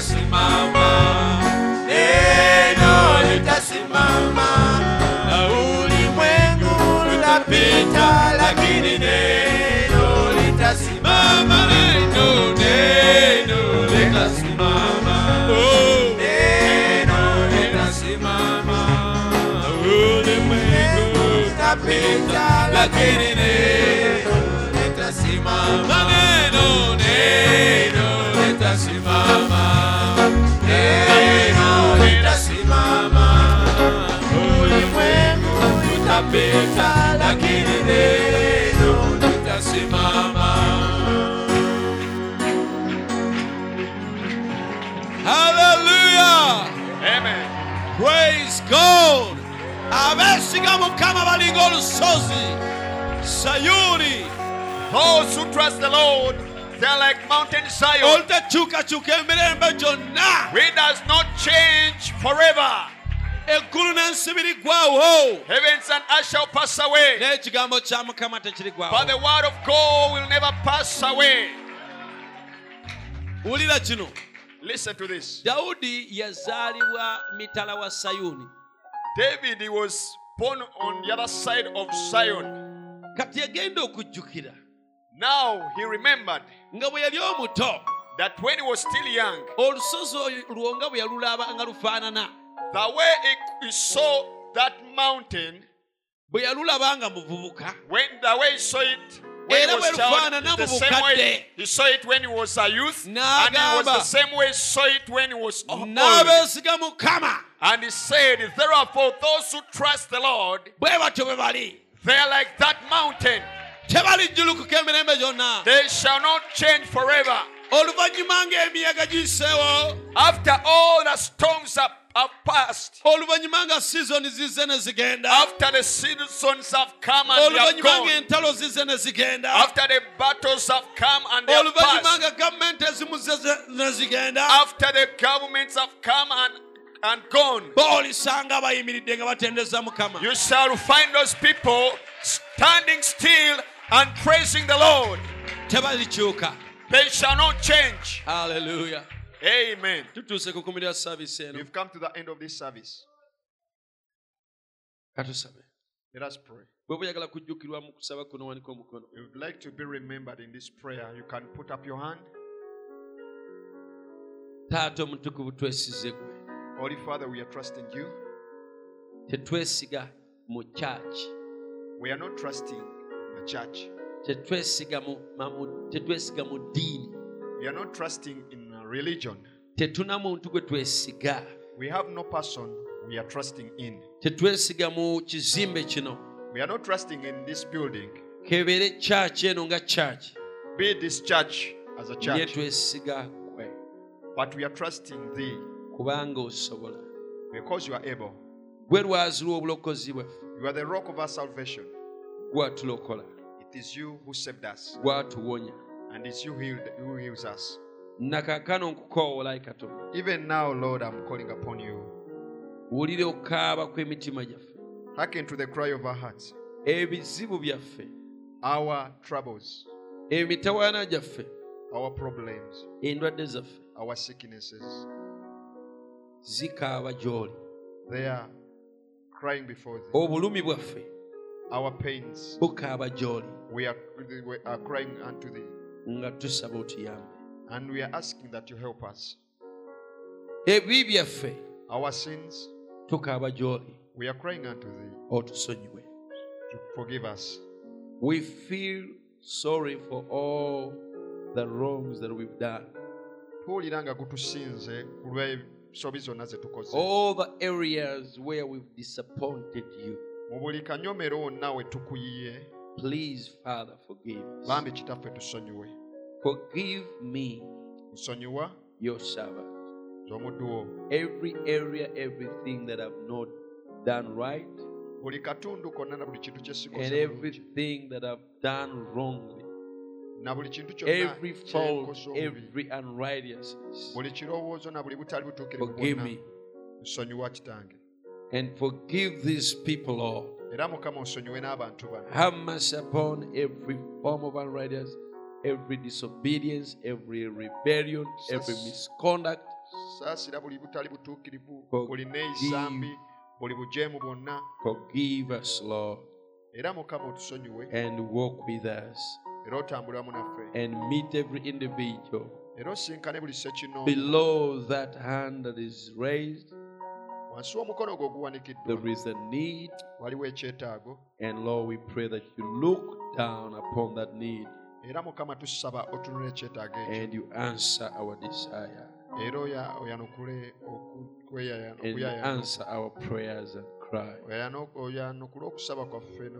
litasimama, neno litasimama, na ulimwengu utapita, lakini neno litasimama, neno, neno litasimama, neno litasimama, na ulimwengu utapita, lakini neno litasimama, neno litasimama, ulimwengu utapita, lakini neno litasimama. Hallelujah! Amen. Praise God! Abesiga mukama balinga olusozi sayuni Those oh, who trust the Lord, they are like Mountain Zion. olutakyukakyuka emirembe gyonna We does not change forever. eggulu n'ensi birigwawo Heavens and earth shall pass away, n'ekigambo kya mukama but the word of God will never pass away. wulira kino Listen to this. dawudi yazaalibwa mitala wa sayuni David he was born on the other side of Zion. kati yagenda okujjukira Now he remembered nga bwe yali omuto that when he was still young, olusozi olwo nga bwe yalulaba nga lufaanana the way he, he saw that mountain, bwe yalulaba nga muvubuka when the way he saw it when he was child, the mu same way bukadde. he saw it when he was a youth, and it was the same way he saw it when he was oh, old. n'abeesiga mukama And he said, Therefore, those who trust the Lord, bwe batyo bwe bali they are like that mountain. Gyonna They shall not change forever. oluvannyuma ng'emiyaga giyiseewo After all the storms have, have passed, oluvannyuma nga sizoni zizze ne zigenda. After the seasons have come and they have gone, ng'entalo zizze ne zigenda. After the battles have come and they have passed, nga gavumenti ezimu ne zigenda. After the governments have come and, and gone, boolisanga bayimiridde nga batendeza mukama. You shall find those people standing still and praising the Lord. They shall not change. Hallelujah. Amen. tutuuse ku kumirira saavisi eno We've come to the end of this service. Let us pray. bwe buyagala kujjukirwa mu kusaba kuno wanika omukono If you'd like to be remembered in this prayer, you can put up your hand. taata omutukuvu twesize gwe Holy Father, we are trusting you. tetwesiga mu kyaki We are not trusting the church. tetwesiga mu, ma- mu- tetwesiga mu ddiini We are not trusting in a religion. tetuna muntu gwe twesiga We have no person we are trusting in. tetwesiga mu kizimbe kino We are not trusting in this building, kebeere kyaki eno nga kyaki be this church as a church, but we are trusting thee because you are able. gwe lwazi lw'obulokozi bwaffe You are the rock of our salvation. Gwatulokola It is you who saved us, gwatuwonya and it's you healed, who heals us. nakaakano nkukoowoola ayi katonda. Even now, Lord, I'm calling upon you. wulire okukaaba kw'emitima gyaffe. Hearken to the cry of our hearts, ebizibu byaffe. Our troubles, emitawaana gyaffe. Our problems, endwadde zaffe. Our sicknesses. zikaaba gy'oli. They are crying before thee. obulumi bwaffe Our pains, bukaaba gy'oli we are, we are crying unto thee. nga tusaba otuyambe And we are asking that you help us. ebibi byaffe Our sins, tukaaba gy'oli we are crying unto thee. Oh, Otusonyiwe to forgive us. we feel sorry for all the wrongs that we've done. Tuwulira nga gutusinze ku lw'ensobi zonna ze tukoze. All the areas where we've disappointed you mu buli kanyomero wonna we tukuyiye please father forgive us. Bambi kitaffe tusonyiwe. Forgive me nsonyiwa? your servant. Z'omuddu wo. Every area everything that i've not done right buli katundu konna na buli kintu and everything that i've done wrongly na buli kintu every fault every unrighteousness. Buli kirowoozo na buli butali butuukirivu bwonna. me. Nsonyiwa kitange and forgive these people lord era mukama osonyiwe n'abantu bano Have mercy upon every form of unrighteousness, every disobedience, every rebellion, every misconduct. saasira buli butali butuukirivu Forgive. buli neeyisambi buli bujeemu bwonna Forgive us, Lord, era mukama otusonyiwe eh. and walk with us era otambule wamu naffe and meet every individual era osinkane buli sekino below that hand that is raised. Wansi w'omukono oguwanikiddwa There is a need, waliwo ekyetaago. and Lord, we pray that you look down upon that need era mukama tusaba otunula ekyetaago ekyo. and you answer our desire. Era oyanukule answer our prayers and cry. oyanukule okusaba kwaffe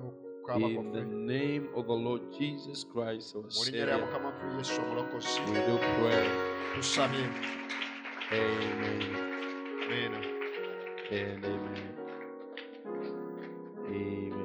In the name of the Lord Jesus Christ, our mu linnya lya Savior, mukama waffe yesu omulokozi. We do pray. Amen. Meena and amen. Amen.